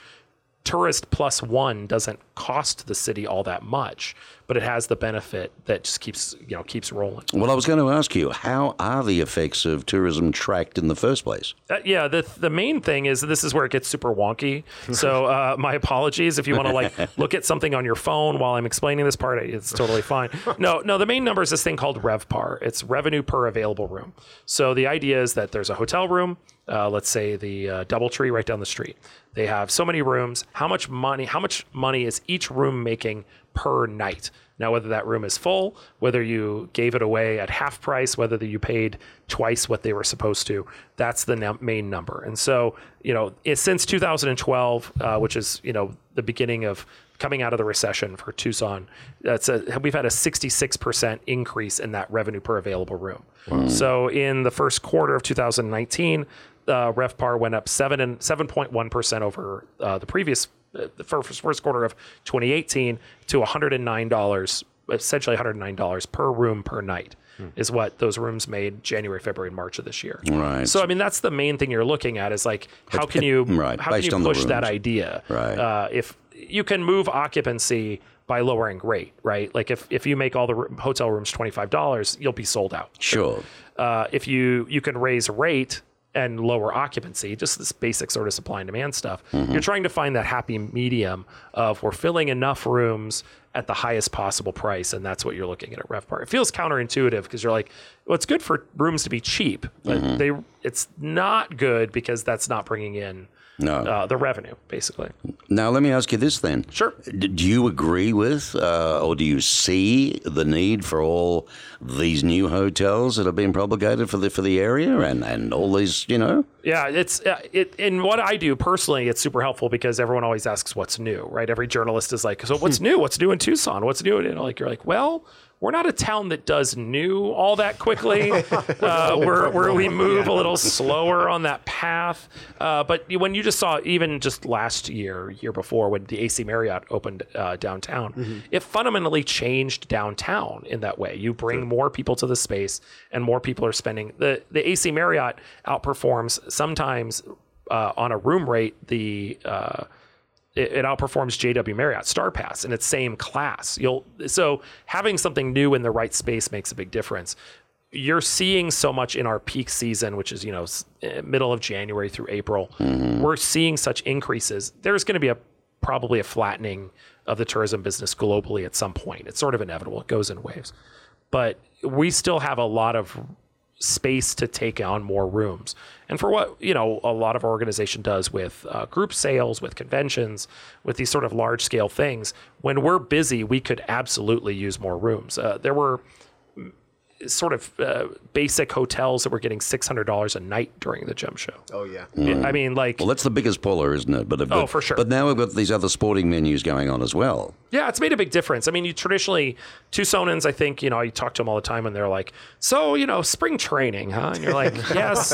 Tourist plus one doesn't cost the city all that much, but it has the benefit that just keeps you know keeps rolling. Well, I was going to ask you, how are the effects of tourism tracked in the first place? Uh, yeah, the the main thing is this is where it gets super wonky. So uh, my apologies if you want to like look at something on your phone while I'm explaining this part. It's totally fine. No, no, the main number is this thing called RevPAR. It's revenue per available room. So the idea is that there's a hotel room. Uh, let's say the uh, DoubleTree right down the street. They have so many rooms. How much money? How much money is each room making per night? Now, whether that room is full, whether you gave it away at half price, whether you paid twice what they were supposed to, that's the main number. And so, you know, it, since 2012, uh, which is you know the beginning of coming out of the recession for Tucson, that's a, we've had a 66% increase in that revenue per available room. So in the first quarter of 2019, uh, RevPAR went up seven and 7.1 percent over uh, the previous uh, the first, first quarter of 2018 to 109 dollars, essentially 109 dollars per room per night. Is what those rooms made January, February, and March of this year. Right. So I mean, that's the main thing you're looking at is like how can you right, how can you push that idea? Right. Uh, if you can move occupancy by lowering rate, right? Like if if you make all the r- hotel rooms twenty five dollars, you'll be sold out Sure. uh, if you you can raise rate and lower occupancy, just this basic sort of supply and demand stuff. Mm-hmm. You're trying to find that happy medium of we're filling enough rooms at the highest possible price, and that's what you're looking at at RevPAR. It feels counterintuitive because you're like, well, it's good for rooms to be cheap, but mm-hmm. they it's not good because that's not bringing in No. uh, the revenue, basically. Now, let me ask you this then. Sure. D- Do you agree with, uh, or do you see the need for all these new hotels that have been propagated for the for the area and, and all these, you know? Yeah, it's uh, it. In what I do personally, it's super helpful because everyone always asks what's new, right? Every journalist is like, "So what's new? What's new in Tucson? What's new?" And like you're like, "Well, we're not a town that does new all that quickly. uh, we're, we're we move a little slower on that path." Uh, but when you just saw, even just last year, year before, when the AC Marriott opened uh, downtown, it fundamentally changed downtown in that way. You bring more people to the space, and more people are spending. the The AC Marriott outperforms sometimes uh, on a room rate the. It, it outperforms JW Marriott Starr Pass in its same class. You'll so having something new in the right space makes a big difference. You're seeing so much in our peak season, which is you know eh, middle of January through April. We're seeing such increases. There's going to be a probably a flattening of the tourism business globally at some point. It's sort of inevitable. It goes in waves, but we still have a lot of space to take on more rooms. And for what, you know, a lot of organization does with uh, group sales, with conventions, with these sort of large scale things, when we're busy, we could absolutely use more rooms. Uh, there were sort of uh, basic hotels that were getting $600 a night during the gem show. Oh yeah. I mean, like, Well, that's the biggest puller, isn't it? But, but Oh, for sure. But now we've got these other sporting menus going on as well. Yeah, it's made a big difference. I mean, you traditionally Tucsonans, I think, you know, I talk to them all the time and they're like, "So, you know, spring training, huh?" And you're like, "Yes,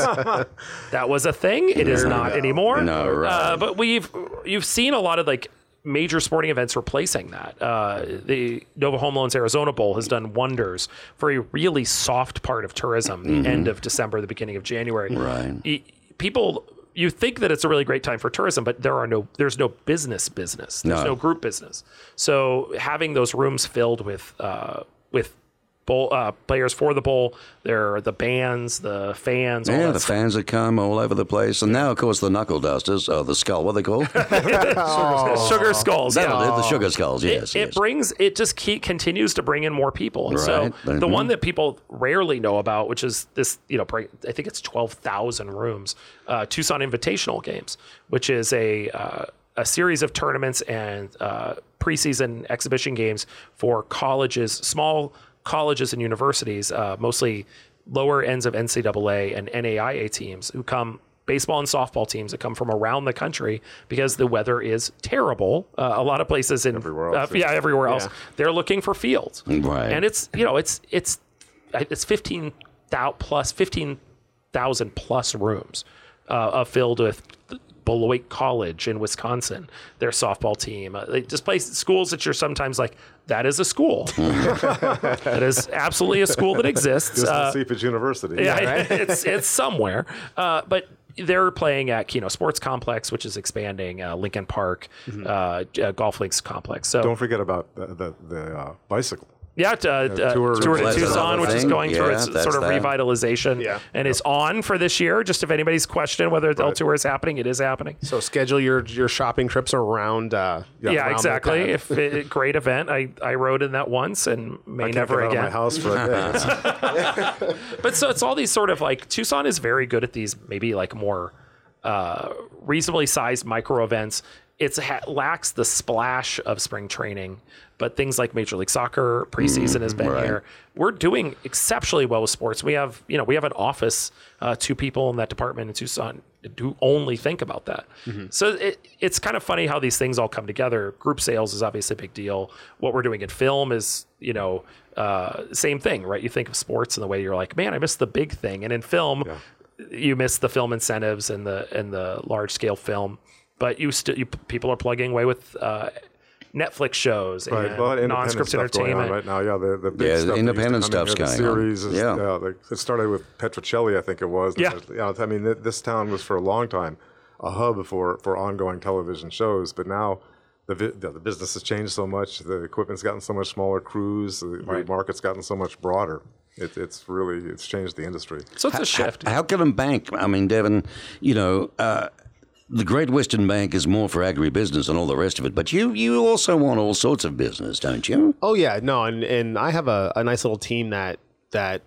that was a thing. It is not anymore." No, right. Uh, but we've you've seen a lot of like major sporting events replacing that. Uh, the Nova Home Loans Arizona Bowl has done wonders for a really soft part of tourism. The end of December, the beginning of January. Right. E- People. You think that it's a really great time for tourism, but there are no, there's no business business. There's No. no group business. So having those rooms filled with uh, with bowl uh, players for the bowl. There are the bands, the fans. all Yeah, that the stuff. fans that come all over the place, and now of course the knuckle dusters, or the skull, what are they called? sugar skulls. That'll yeah. do, the sugar skulls. Yes, it, yes. it brings it just keep, continues to bring in more people. And so Right. the one that people rarely know about, which is this, you know, pre- I think it's twelve thousand rooms, uh, Tucson Invitational Games, which is a uh, a series of tournaments and uh, preseason exhibition games for colleges, small colleges and universities, uh, mostly lower ends of NCAA and NAIA teams who come baseball and softball teams that come from around the country because the weather is terrible. Uh, a lot of places in Everywhere else, uh, yeah, everywhere else, Yeah. they're looking for fields, Right. And it's you know it's it's it's fifteen thousand plus fifteen thousand plus rooms uh, uh, filled with. Beloit College in Wisconsin, their softball team. Uh, they just play schools that you're sometimes like, that is a school. that is absolutely a school that exists. Just Uh, to see if it's university. yeah, it's it's somewhere. Uh, but they're playing at Kino Sports Complex, which is expanding. Uh, Lincoln Park, uh, uh, Golf Links Complex. So Don't forget about the the, the uh, bicycle. Yeah, t- uh, uh, Tour- Tour de Tucson, which is thing. going through its sort of that. revitalization, Yeah. and it's on for this year. Just if anybody's questioning whether the El Tour is happening, it is happening. So schedule your your shopping trips around. Uh, Yeah, around exactly. that. If it, great event, I I rode in that once and may I can't never get out again. of my house for a day. But so it's all these sort of like Tucson is very good at these maybe like more uh, reasonably sized micro events. It ha- lacks the splash of spring training, but things like Major League Soccer preseason has been right. here. We're doing exceptionally well with sports. We have you know we have an office, uh, two people in that department in Tucson who only think about that. So it, it's kind of funny how these things all come together. Group sales is obviously a big deal. What we're doing in film is you know uh, same thing, right? You think of sports in the way you're like, man, I missed the big thing, and in film you miss the film incentives and the and the large scale film, but you still you people are plugging away with uh, Netflix shows Right, and a lot non-scripted stuff going on entertainment. right now. Yeah, the, the big Yeah, stuff that independent stuff's here, the going on. series Is, Yeah. yeah, like, it started with Petrocelli, I think it was. Yeah. You know, I mean, th- this town was for a long time a hub for, for ongoing television shows, but now the, vi- the the business has changed so much. The equipment's gotten so much smaller. Crews, the, the market's gotten so much broader. It, it's really it's changed the industry. So it's a shift. How can a bank? I mean, Devon, you know, uh, the Great Western Bank is more for agribusiness and all the rest of it, but you you also want all sorts of business, don't you? Oh yeah, no, and and I have a, a nice little team that that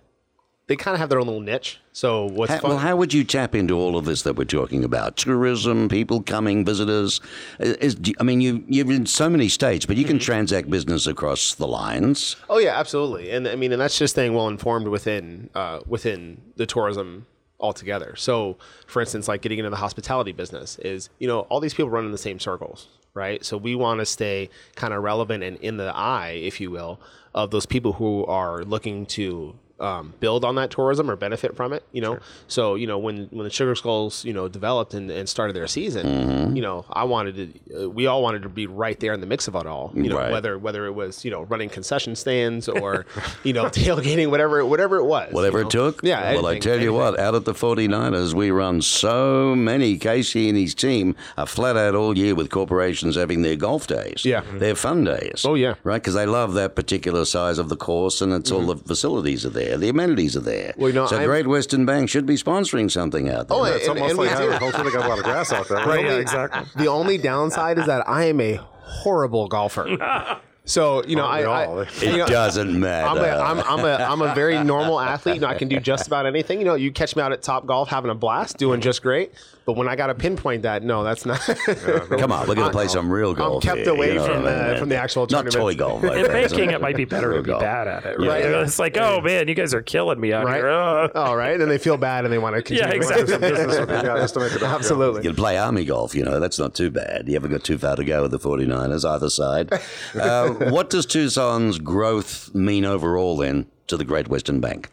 they kind of have their own little niche. So what's How, fun? well, how would you tap into all of this that we're talking about? Tourism, people coming, visitors. Is, I mean, you you're in so many states, but you can transact business across the lines. Oh yeah, absolutely. And I mean, and that's just staying well informed within uh, within the tourism altogether. So, for instance, like getting into the hospitality business is, you know, all these people run in the same circles, right? So we want to stay kind of relevant and in the eye, if you will, of those people who are looking to um, build on that tourism or benefit from it. You know, so you know when when the Sugar Skulls you know developed and, and started their season, Mm-hmm. you know, I wanted to, uh, we all wanted to be right there in the mix of it all. You know, Right. whether whether it was you know running concession stands or you know tailgating, whatever whatever it was, Whatever you it took. Yeah. Well, I anything, tell you anything. what, out at the 49ers, we run so many. Casey and his team are flat out all year with corporations having their golf days. Yeah. Their fun days. Oh, yeah. Mm-hmm. Right? Because they love that particular size of the course and it's all the facilities are there, the amenities are there. Well, you know, so I'm- Great Western Bank should be sponsoring something out there. Oh, It's and, almost and we like do. agriculture. They got a lot of grass out there. The yeah, exactly. The only downside is that I am a horrible golfer. So you know, I, I it you know, doesn't matter. I'm a, I'm, I'm a I'm a very normal athlete. You know, I can do just about anything. You know, you catch me out at Top Golf having a blast, doing just great. But when I got to pinpoint that, no, that's not. Come on, we're going to play some real I'm kept here, away you know from the mean? from the actual Not tournament. toy golf. like In that, banking, it might be better to be golf. bad at it, Yeah. right? It's like, oh man, you guys are killing me out Right. here. Oh. All right, and they feel bad and they want to continue. Yeah, exactly. yeah, just to make it. Absolutely. You can play army golf, you know, that's not too bad. You haven't got too far to go with the 49ers, either side. Uh, what does Tucson's growth mean overall then to the Great Western Bank?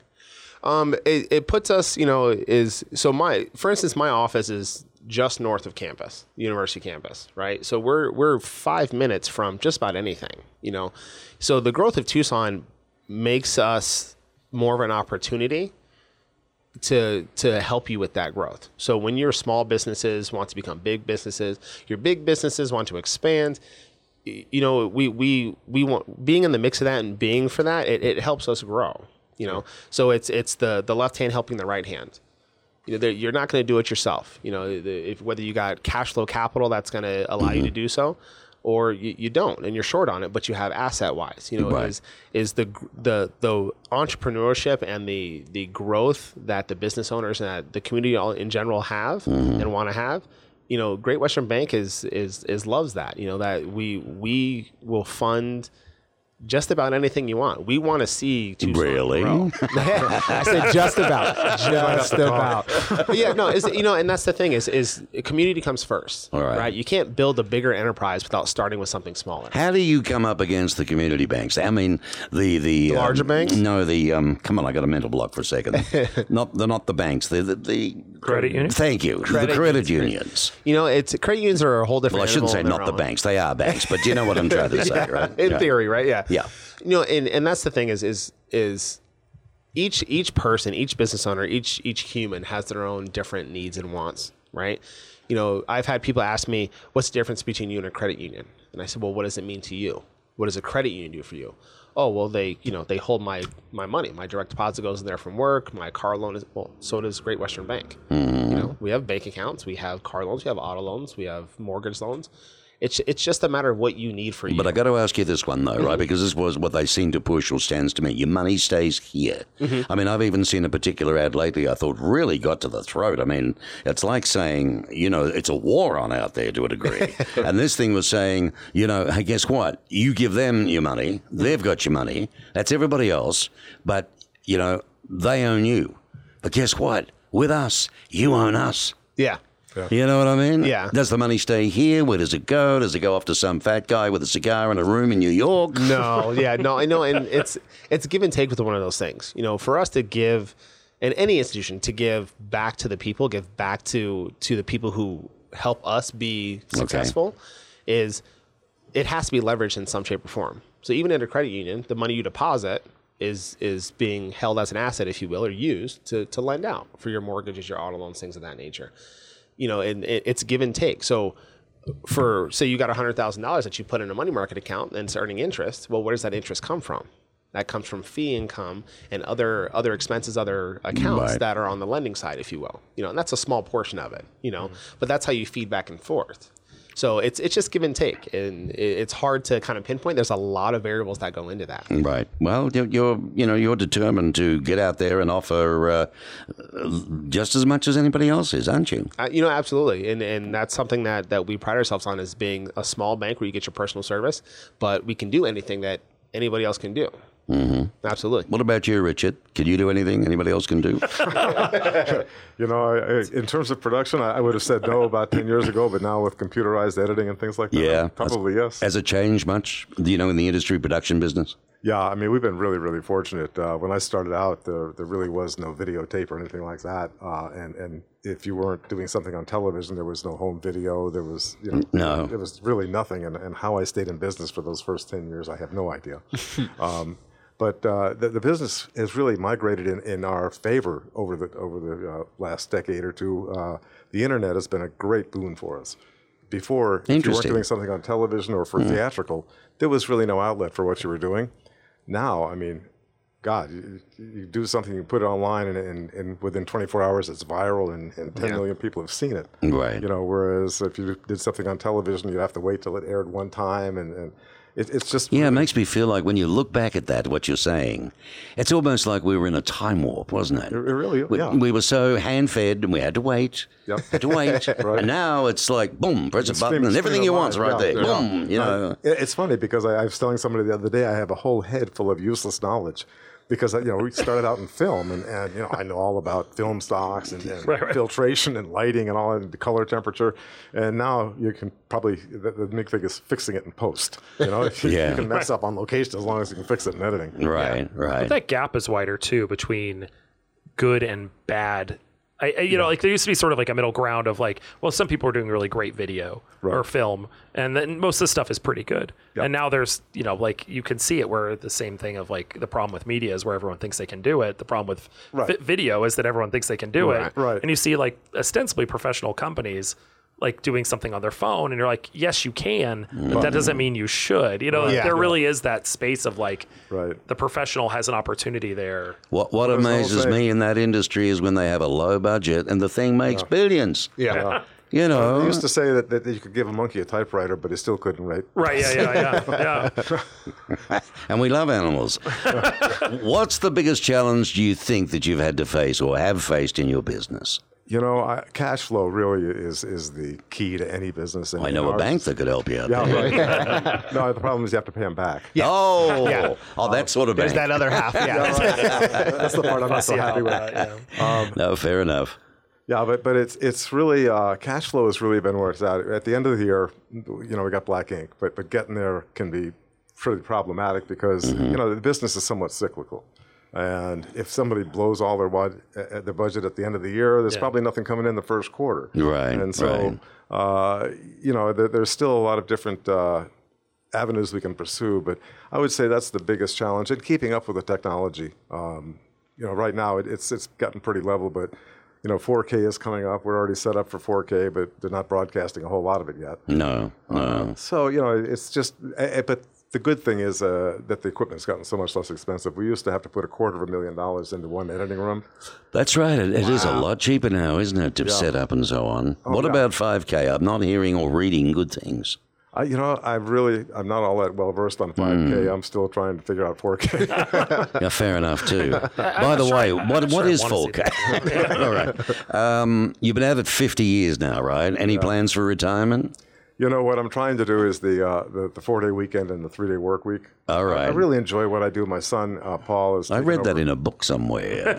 Um, it, it puts us, you know, is so my, for instance, my office is just north of campus, university campus, right? So we're we're five minutes from just about anything, you know. So the growth of Tucson makes us more of an opportunity to to help you with that growth. So when your small businesses want to become big businesses, your big businesses want to expand, you know, we we we want being in the mix of that and being for that, it, it helps us grow. You know, so it's it's the the left hand helping the right hand. You know, you're not going to do it yourself. You know, the- if whether you got cash flow capital that's going to allow you to mm-hmm. do so, or you, you don't, and you're short on it, but you have asset wise. You know, Right. is is the the the entrepreneurship and the the growth that the business owners and that the community all in general have mm-hmm. and want to have. You know, Great Western Bank is is is loves that. You know that we we will fund just about anything you want. We want to see Tucson Really? I said just about, just about. But yeah, no, is you know, and that's the thing is is community comes first, All right. You can't build a bigger enterprise without starting with something smaller. How do you come up against the community banks? I mean, the the, larger um, banks? No, the um, come on, I got a mental block for a second. not they're not the banks. They're the, the Credit union? Thank you. Credit the credit unions. unions. You know, it's credit unions are a whole different. Well, I shouldn't say not in the own. banks. They are banks, but you know what I'm trying to say, right? in Yeah. theory, right? Yeah. Yeah. You know, and, and that's the thing is is is each each person, each business owner, each each human has their own different needs and wants, right? You know, I've had people ask me, "What's the difference between you and a credit union?" And I said, "Well, what does it mean to you? What does a credit union do for you?" Oh, well, they you know they hold my my money. My direct deposit goes in there from work. My car loan is well, so does Great Western Bank. You mm-hmm. know, we have bank accounts, we have car loans, we have auto loans, we have mortgage loans. It's it's just a matter of what you need for you. But I got to ask you this one though, right? Mm-hmm. Because this was what they seem to push or stands to me. Your money stays here. Mm-hmm. I mean, I've even seen a particular ad lately. I thought really got to the throat. I mean, it's like saying, you know, it's a war on out there to a degree. and this thing was saying, you know, hey, guess what? You give them your money, they've got your money. That's everybody else, but you know, they own you. But guess what? With us, you own us. Yeah. You know what I mean? Yeah. Does the money stay here? Where does it go? Does it go off to some fat guy with a cigar in a room in New York? No, yeah, no, I know, and it's it's give and take with one of those things. You know, for us to give, in any institution, to give back to the people, give back to to the people who help us be successful, is it has to be leveraged in some shape or form. So even in a credit union, the money you deposit is is being held as an asset, if you will, or used to to lend out for your mortgages, your auto loans, things of that nature. You know, and it, it's give and take. So for say you got hundred thousand dollars that you put in a money market account and it's earning interest. Well, where does that interest come from? That comes from fee income and other other expenses, other accounts Right. that are on the lending side, if you will. You know, and that's a small portion of it. You know, mm-hmm. but that's how you feed back and forth. So it's it's just give and take, and it's hard to kind of pinpoint. There's a lot of variables that go into that. Right. Well, you're, you're you know you're determined to get out there and offer uh, just as much as anybody else is, aren't you? Uh, you know, absolutely, and and that's something that that we pride ourselves on as being a small bank where you get your personal service, but we can do anything that anybody else can do. Mm-hmm. Absolutely. What about you, Richard? Can you do anything anybody else can do? You know, I, I, in terms of production, I, I would have said no about 10 years ago, but now with computerized editing and things like that, Yeah, probably yes. Has it changed much? Do you know in the industry production business? Yeah, I mean, we've been really, really fortunate. Uh, when I started out, there, there really was no videotape or anything like that. Uh, and, and if you weren't doing something on television, there was no home video. There was, you know, No. there was really nothing. And, and how I stayed in business for those first 10 years, I have no idea. um, but uh, the, the business has really migrated in, in our favor over the, over the uh, last decade or two. Uh, the internet has been a great boon for us. Before, if you weren't doing something on television or for theatrical, there was really no outlet for what you were doing. Now, I mean, God, you, you do something, you put it online, and, and, and within 24 hours, it's viral, and, and 10 million people have seen it. Right. You know, whereas if you did something on television, you'd have to wait till it aired one time, and, and it, it's just Yeah, it makes me feel like when you look back at that, what you're saying, it's almost like we were in a time warp, wasn't it? It really- we, yeah. we were so hand fed and we had to wait. Yep. Had to wait. And now it's like, boom, press a button Stream- and everything you want's right Yeah, there. yeah. Boom. You know. It's funny because I, I was telling somebody the other day I have a whole head full of useless knowledge because you know we started out in film and, and you know I know all about film stocks and, and filtration and lighting and all and the color temperature and now you can probably the, the big thing is fixing it in post you know you, Yeah. you can mess up on location as long as you can fix it in editing Right, right. But that gap is wider too between good and bad. I, I you know, like there used to be sort of like a middle ground of like, well, some people are doing really great video or film, and then most of the stuff is pretty good. And now there's, you know, like you can see it where the same thing of like the problem with media is where everyone thinks they can do it. The problem with Right. vi- video is that everyone thinks they can do it. right. And you see like ostensibly professional companies like doing something on their phone and you're like yes you can but that doesn't mean you should you know Yeah. there really is that space of like Right. the professional has an opportunity there What what There's amazes me in that industry is when they have a low budget and the thing makes billions. Yeah. You They know, used to say that, that you could give a monkey a typewriter, but he still couldn't write. right yeah yeah yeah yeah and we love animals. What's the biggest challenge do you think that you've had to face or have faced in your business? You know, I, cash flow really is is the key to any business. and I know a ours- bank that could help you out Yeah, there. right. no, the problem is you have to pay them back. Oh, Yeah. oh, that sort of There's bank. that other half. Yeah. That's the part I'm not so happy with. uh, yeah. No, fair enough. Yeah, but but it's it's really uh, cash flow has really been where it's at. At the end of the year, you know, we got black ink, but but getting there can be pretty problematic because you know the business is somewhat cyclical. And if somebody blows all their wad- uh, their budget at the end of the year, there's Yeah. probably nothing coming in the first quarter. Right, And so, uh, you know, there, there's still a lot of different uh, avenues we can pursue. But I would say that's the biggest challenge and keeping up with the technology. Um, you know, right now it, it's it's gotten pretty level, but you know, 4K is coming up. We're already set up for 4K, but they're not broadcasting a whole lot of it yet. No, no. So you know, it's just. eh, eh, But the good thing is uh, that the equipment's gotten so much less expensive. We used to have to put a quarter of a million dollars into one editing room. That's right. It, it is a lot cheaper now, isn't it, to set up and so on? what yeah. about 5K? I'm not hearing or reading good things. I, you know, I really, I'm not all that well versed on 5K. I'm still trying to figure out 4K. Yeah, fair enough too. By the way, what what sure I is 4K? All right. Um, you've been at it 50 years now, right? Any plans for retirement? You know what I'm trying to do is the uh, the, the four day weekend and the three day work week. All I, I really enjoy what I do. My son uh, Paul is. I taking read that in a book somewhere.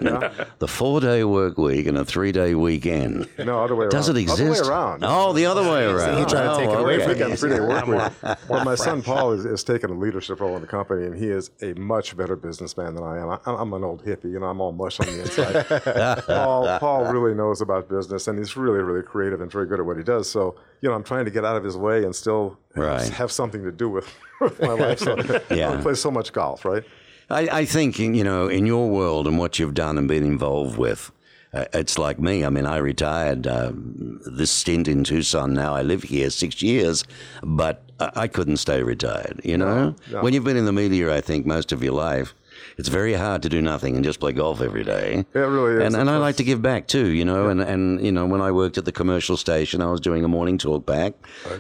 the four day work week and a three day weekend. No, other way around. Does it exist? Other way around. Oh, the other way around. he tried to take it Oh, away okay. from weekend, three day work week. Well, my son Paul is, is taking a leadership role in the company, and he is a much better businessman than I am. I, I'm an old hippie, you know. I'm all mush on the inside. Paul, Paul really knows about business, and he's really, really creative and very good at what he does. So, you know, I'm trying to get out of his way and still Right. have something to do with, with my life. So, Yeah. I play so much golf, right? I, I think, you know, in your world and what you've done and been involved with, uh, it's like me. I mean, I retired um, this stint in Tucson. Now I live here six years, but I, I couldn't stay retired, you know? no. When you've been in the media, I think, most of your life, it's very hard to do nothing and just play golf every day. It really is. And, and I like to give back too, you know. And, and you know, when I worked at the commercial station, I was doing a morning talk back,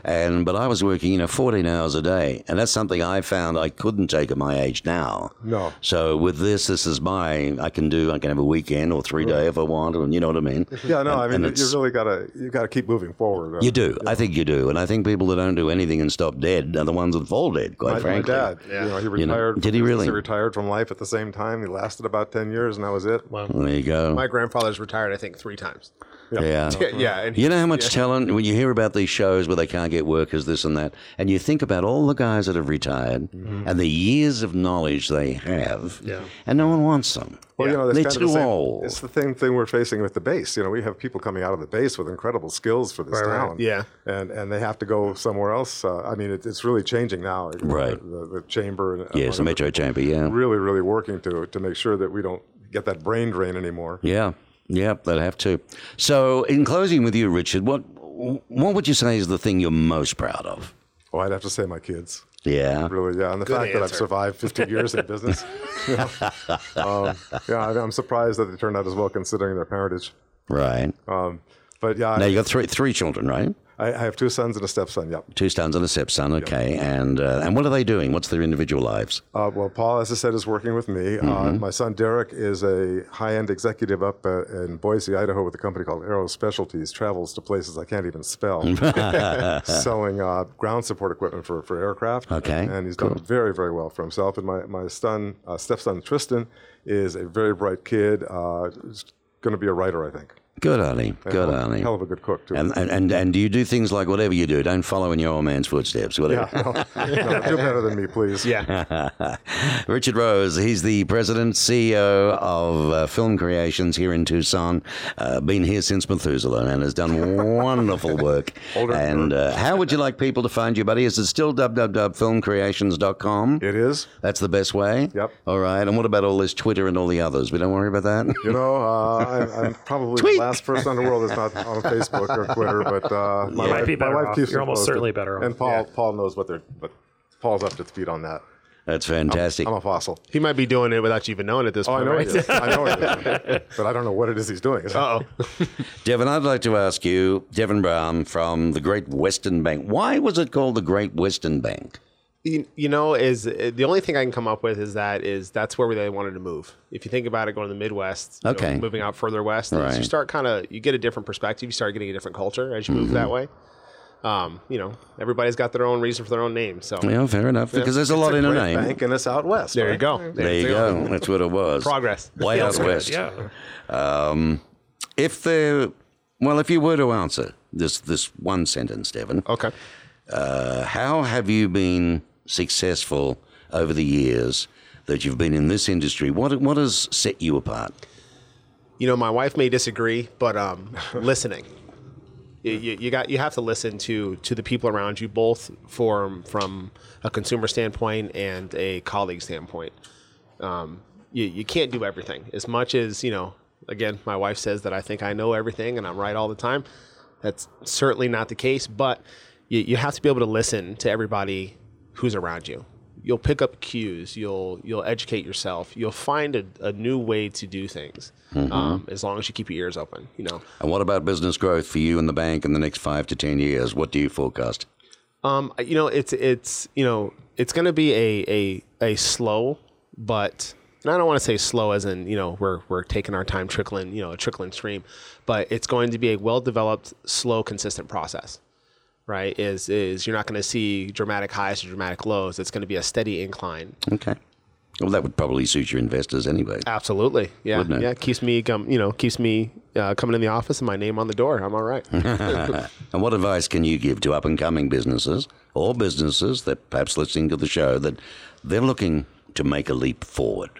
and but I was working, you know, 14 hours a day, and that's something I found I couldn't take at my age now. No. So with this, this is my I can do. I can have a weekend or three day if I want, and you know what I mean. Yeah, no, And- I mean, you it's- really got to you got to keep moving forward. Uh, You do. I think you do, and I think people that don't do anything and stop dead are the ones that fall dead. Quite My, my frankly. dad, you know, he know, retired. did he really? He retired from life at the same time. He lasted about ten years, and that was it. Well there you go. My grandfather's retired, I think, three times. Yeah. Yeah, yeah. And You know how much talent when you hear about these shows where they can't get workers, this and that, and you think about all the guys that have retired and the years of knowledge they have, Yeah. and no one wants them. Well, you know, that's They're kind of too the same, old. It's the same thing we're facing with the base. You know, we have people coming out of the base with incredible skills for this Right, right. town. Yeah. and and they have to go somewhere else. Uh, I mean, it, it's really changing now. Right. The, the chamber. And, Yes, the Metro Chamber, yeah. Really, really working to to make sure that we don't get that brain drain anymore. Yeah, yeah, they'd have to. So, in closing with you, Richard, what what would you say is the thing you're most proud of? Oh, I'd have to say my kids. Yeah, Really, yeah, and the fact that I've survived 15 years in business. you know. um, yeah, I- I'm surprised that they turned out as well considering their parentage. right. Um, but yeah, Now I, you got three three children, right? I, I have two sons and a stepson. Yep. Two sons and a stepson. Okay, and uh, and what are they doing? What's their individual lives? Uh, well, Paul, as I said, is working with me. Uh, Mm-hmm. my son Derek is a high-end executive up uh, in Boise, Idaho, with a company called Aero Specialties. Travels to places I can't even spell, selling uh, ground support equipment for, for aircraft. Okay, and he's done very, very well for himself. And my my son, uh, stepson Tristan, is a very bright kid. Uh, he's going to be a writer, I think. Good on him. Good hell, on him. Hell of a good cook too. And, and and and do you do things like whatever you do? Don't follow in your old man's footsteps. Whatever. yeah, no, no, do better than me, please. yeah. Richard Rose, he's the president, CEO of uh, Film Creations here in Tucson. Uh, been here since Methuselah and has done wonderful work. Older and uh, how would you like people to find you, buddy? Is it still www.filmcreations.com? It is. That's the best way? Yep. All right. And what about all this Twitter and all the others? We don't worry about that? You know, uh, I, I'm probably Tweet the last person in the world that's not on Facebook or Twitter, but uh, my, might wife, be my wife off. keeps You're almost posted. certainly better off. And Paul, Paul knows what they're, but Paul's up to speed on that. That's fantastic. I'm a fossil. He might be doing it without you even knowing at this Oh, I point. know right? he. I know he is. But I don't know what it is he's doing. Uh-oh. Devon, I'd like to ask you, Devon Brown from the Great Western Bank. Why was it called the Great Western Bank? You, you know, is uh, the only thing I can come up with is that is that's where they wanted to move. If you think about it, going to the Midwest, you know, Okay. moving out further west, Right. you start kind of you get a different perspective. You start getting a different culture as you move that way. Um, you know, everybody's got their own reason for their own name. So Yeah, fair enough, because there's a lot in a Great name. bank in the Southwest. there you go. There you go. That's what it was. Progress. Way out west. Yeah. Um, If the well, if you were to answer this this one sentence, Devon, Okay. uh, how have you been successful over the years that you've been in this industry? What what has set you apart? you know, my wife may disagree, but um, listening. You, you, got you have to listen to to the people around you, both from from a consumer standpoint and a colleague standpoint. Um, you, you can't do everything as much as you know. Again, my wife says that I think I know everything and I'm right all the time. That's certainly not the case, but you, you have to be able to listen to everybody who's around you. You'll pick up cues. You'll you'll educate yourself. You'll find a, a new way to do things um, as long as you keep your ears open. You know, And what about business growth for you and the bank in the next five to ten years? What do you forecast? Um, you know, it's it's you know, it's going to be a a a slow, but and I don't want to say slow as in you know we're we're taking our time trickling you know a trickling stream, but it's going to be a well developed, slow, consistent process. Right? Is is you're not going to see dramatic highs or dramatic lows. It's going to be a steady incline. Okay. Well, that would probably suit your investors anyway. Absolutely, yeah, Wouldn't it? yeah. Keeps me you know, keeps me uh, coming in the office and my name on the door. I'm all right. And what advice can you give to up and coming businesses or businesses that perhaps listening to the show that they're looking to make a leap forward?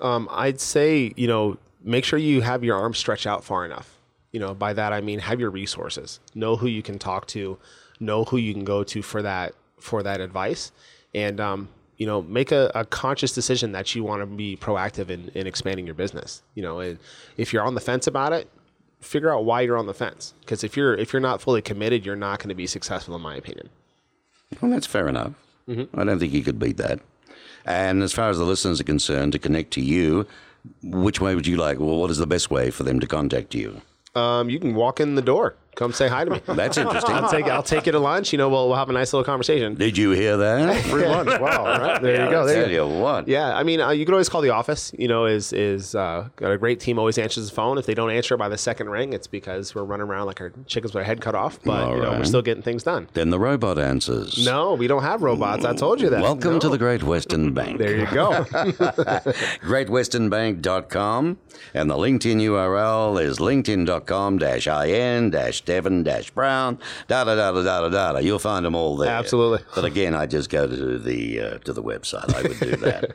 Um, I'd say, you know, make sure you have your arms stretched out far enough. You know, by that I mean have your resources. Know who you can talk to, know who you can go to for that for that advice, and um, you know, make a, a conscious decision that you want to be proactive in, in expanding your business. You know, and if you're on the fence about it, figure out why you're on the fence. Because if you're if you're not fully committed, you're not going to be successful, in my opinion. Well, that's fair enough. I don't think you could beat that. And as far as the listeners are concerned, to connect to you, which way would you like? Well, what is the best way for them to contact you? Um, you can walk in the door, come say hi to me. That's interesting. I'll take I'll take you to lunch. You know, we'll, we'll have a nice little conversation. Did you hear that? Free lunch. Wow. Right, there you go. There Tell you go. what. Yeah, I mean, uh, you can always call the office. You know, is is uh, got a great team. Always answers the phone. If they don't answer by the second ring, it's because we're running around like our chickens with our head cut off. But All you know, right. we're still getting things done. Then the robot answers. No, we don't have robots. I told you that. Welcome to the Great Western Bank. There you go. greatwesternbank.com and the LinkedIn URL is linkedin.com dash in dash devon dash brown da da da da da da da. You'll find them all there. Absolutely. But again, I just go to the uh, to the website. I would do that.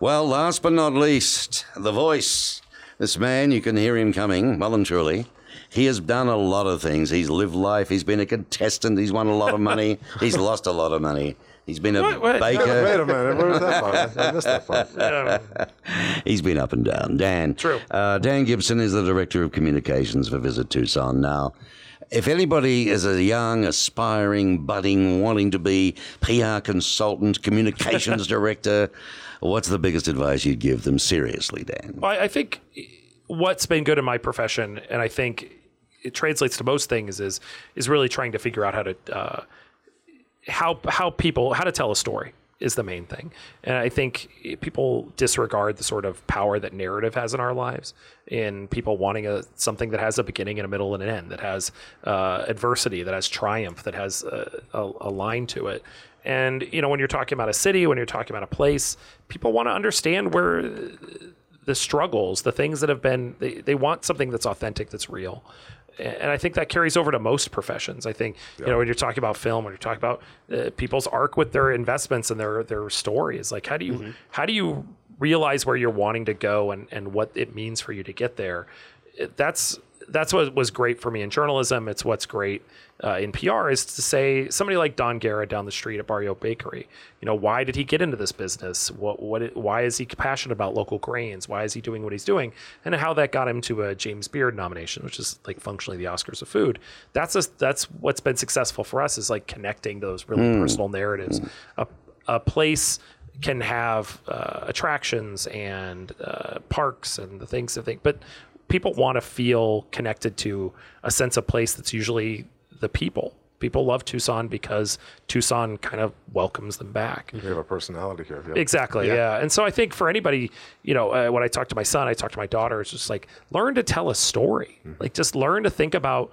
well, last but not least, the voice. This man, you can hear him coming well and truly. He has done a lot of things. He's lived life. He's been a contestant. He's won a lot of money. He's lost a lot of money. He's been a What- what? baker. Wait a minute. Where was that part? I missed that part. He's been up and down. Dan. True. Uh, Dan Gibson is the Director of Communications for Visit Tucson. Now, if anybody is a young, aspiring, budding, wanting to be PR consultant, communications director, what's the biggest advice you'd give them? Seriously, Dan. Well, I I think what's been good in my profession, and I think it translates to most things, is is really trying to figure out how to uh, how how people how to tell a story is the main thing. And I think people disregard the sort of power that narrative has in our lives, in people wanting a something that has a beginning and a middle and an end, that has uh, adversity, that has triumph, that has a, a, a line to it. And you know, when you're talking about a city, when you're talking about a place, people want to understand where the struggles, the things that have been, they, they want something that's authentic, that's real. And I think that carries over to most professions. I think, you know, when you're talking about film, when you're talking about uh, people's arc with their investments and their, their stories, like how do you, how do you realize where you're wanting to go and, and what it means for you to get there? that's that's what was great for me in journalism. It's what's great uh, in PR is to say somebody like Don Guerra down the street at Barrio Bakery. You know, why did he get into this business? What what why is he passionate about local grains? Why is he doing what he's doing? And how that got him to a James Beard nomination, which is like functionally the Oscars of food. That's a, that's what's been successful for us is like connecting those really mm. personal narratives. Mm. A, a place can have uh, attractions and uh, parks and the things that they but people want to feel connected to a sense of place that's usually the people. People love Tucson because Tucson kind of welcomes them back. You have a personality here. Yeah. Exactly. Yeah. yeah. And so I think for anybody, you know, uh, when I talk to my son, I talk to my daughter, it's just like learn to tell a story. Mm-hmm. Like just learn to think about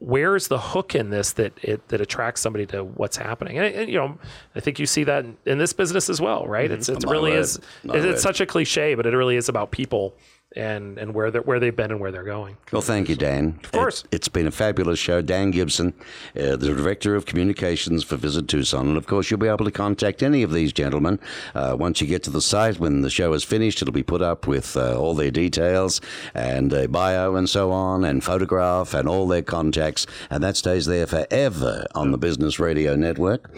where's the hook in this that it that attracts somebody to what's happening and, and you know i think you see that in, in this business as well right mm-hmm. it's it's really is it's such a cliche but it really is about people and and where they where they've been and where they're going. Well, thank you, Dan. Of course, it, has been a fabulous show. Dan Gibson, uh, the director of communications for Visit Tucson, and of course, you'll be able to contact any of these gentlemen uh, once you get to the site. When the show is finished, it'll be put up with uh, all their details and a bio and so on, and photograph and all their contacts, and that stays there forever on the Business Radio Network.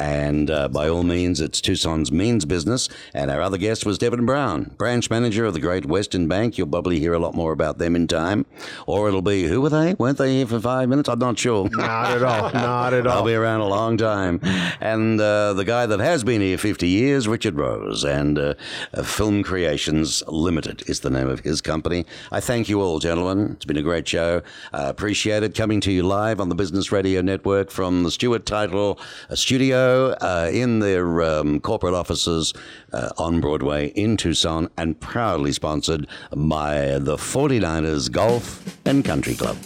And uh, by all means, it's Tucson's means business. And our other guest was Devon Brown, branch manager of the Great Western Bank. Bank. You'll probably hear a lot more about them in time. Or it'll be, who were they? Weren't they here for five minutes? I'm not sure. Not at all. Not at all. I'll be around a long time. And uh, the guy that has been here 50 years, Richard Rose, and uh, uh, Film Creations Limited is the name of his company. I thank you all, gentlemen. It's been a great show. I appreciate it coming to you live on the Business Radio Network from the Stewart Title uh, studio uh, in their um, corporate offices uh, on Broadway in Tucson and proudly sponsored by the 49ers Golf and Country Club.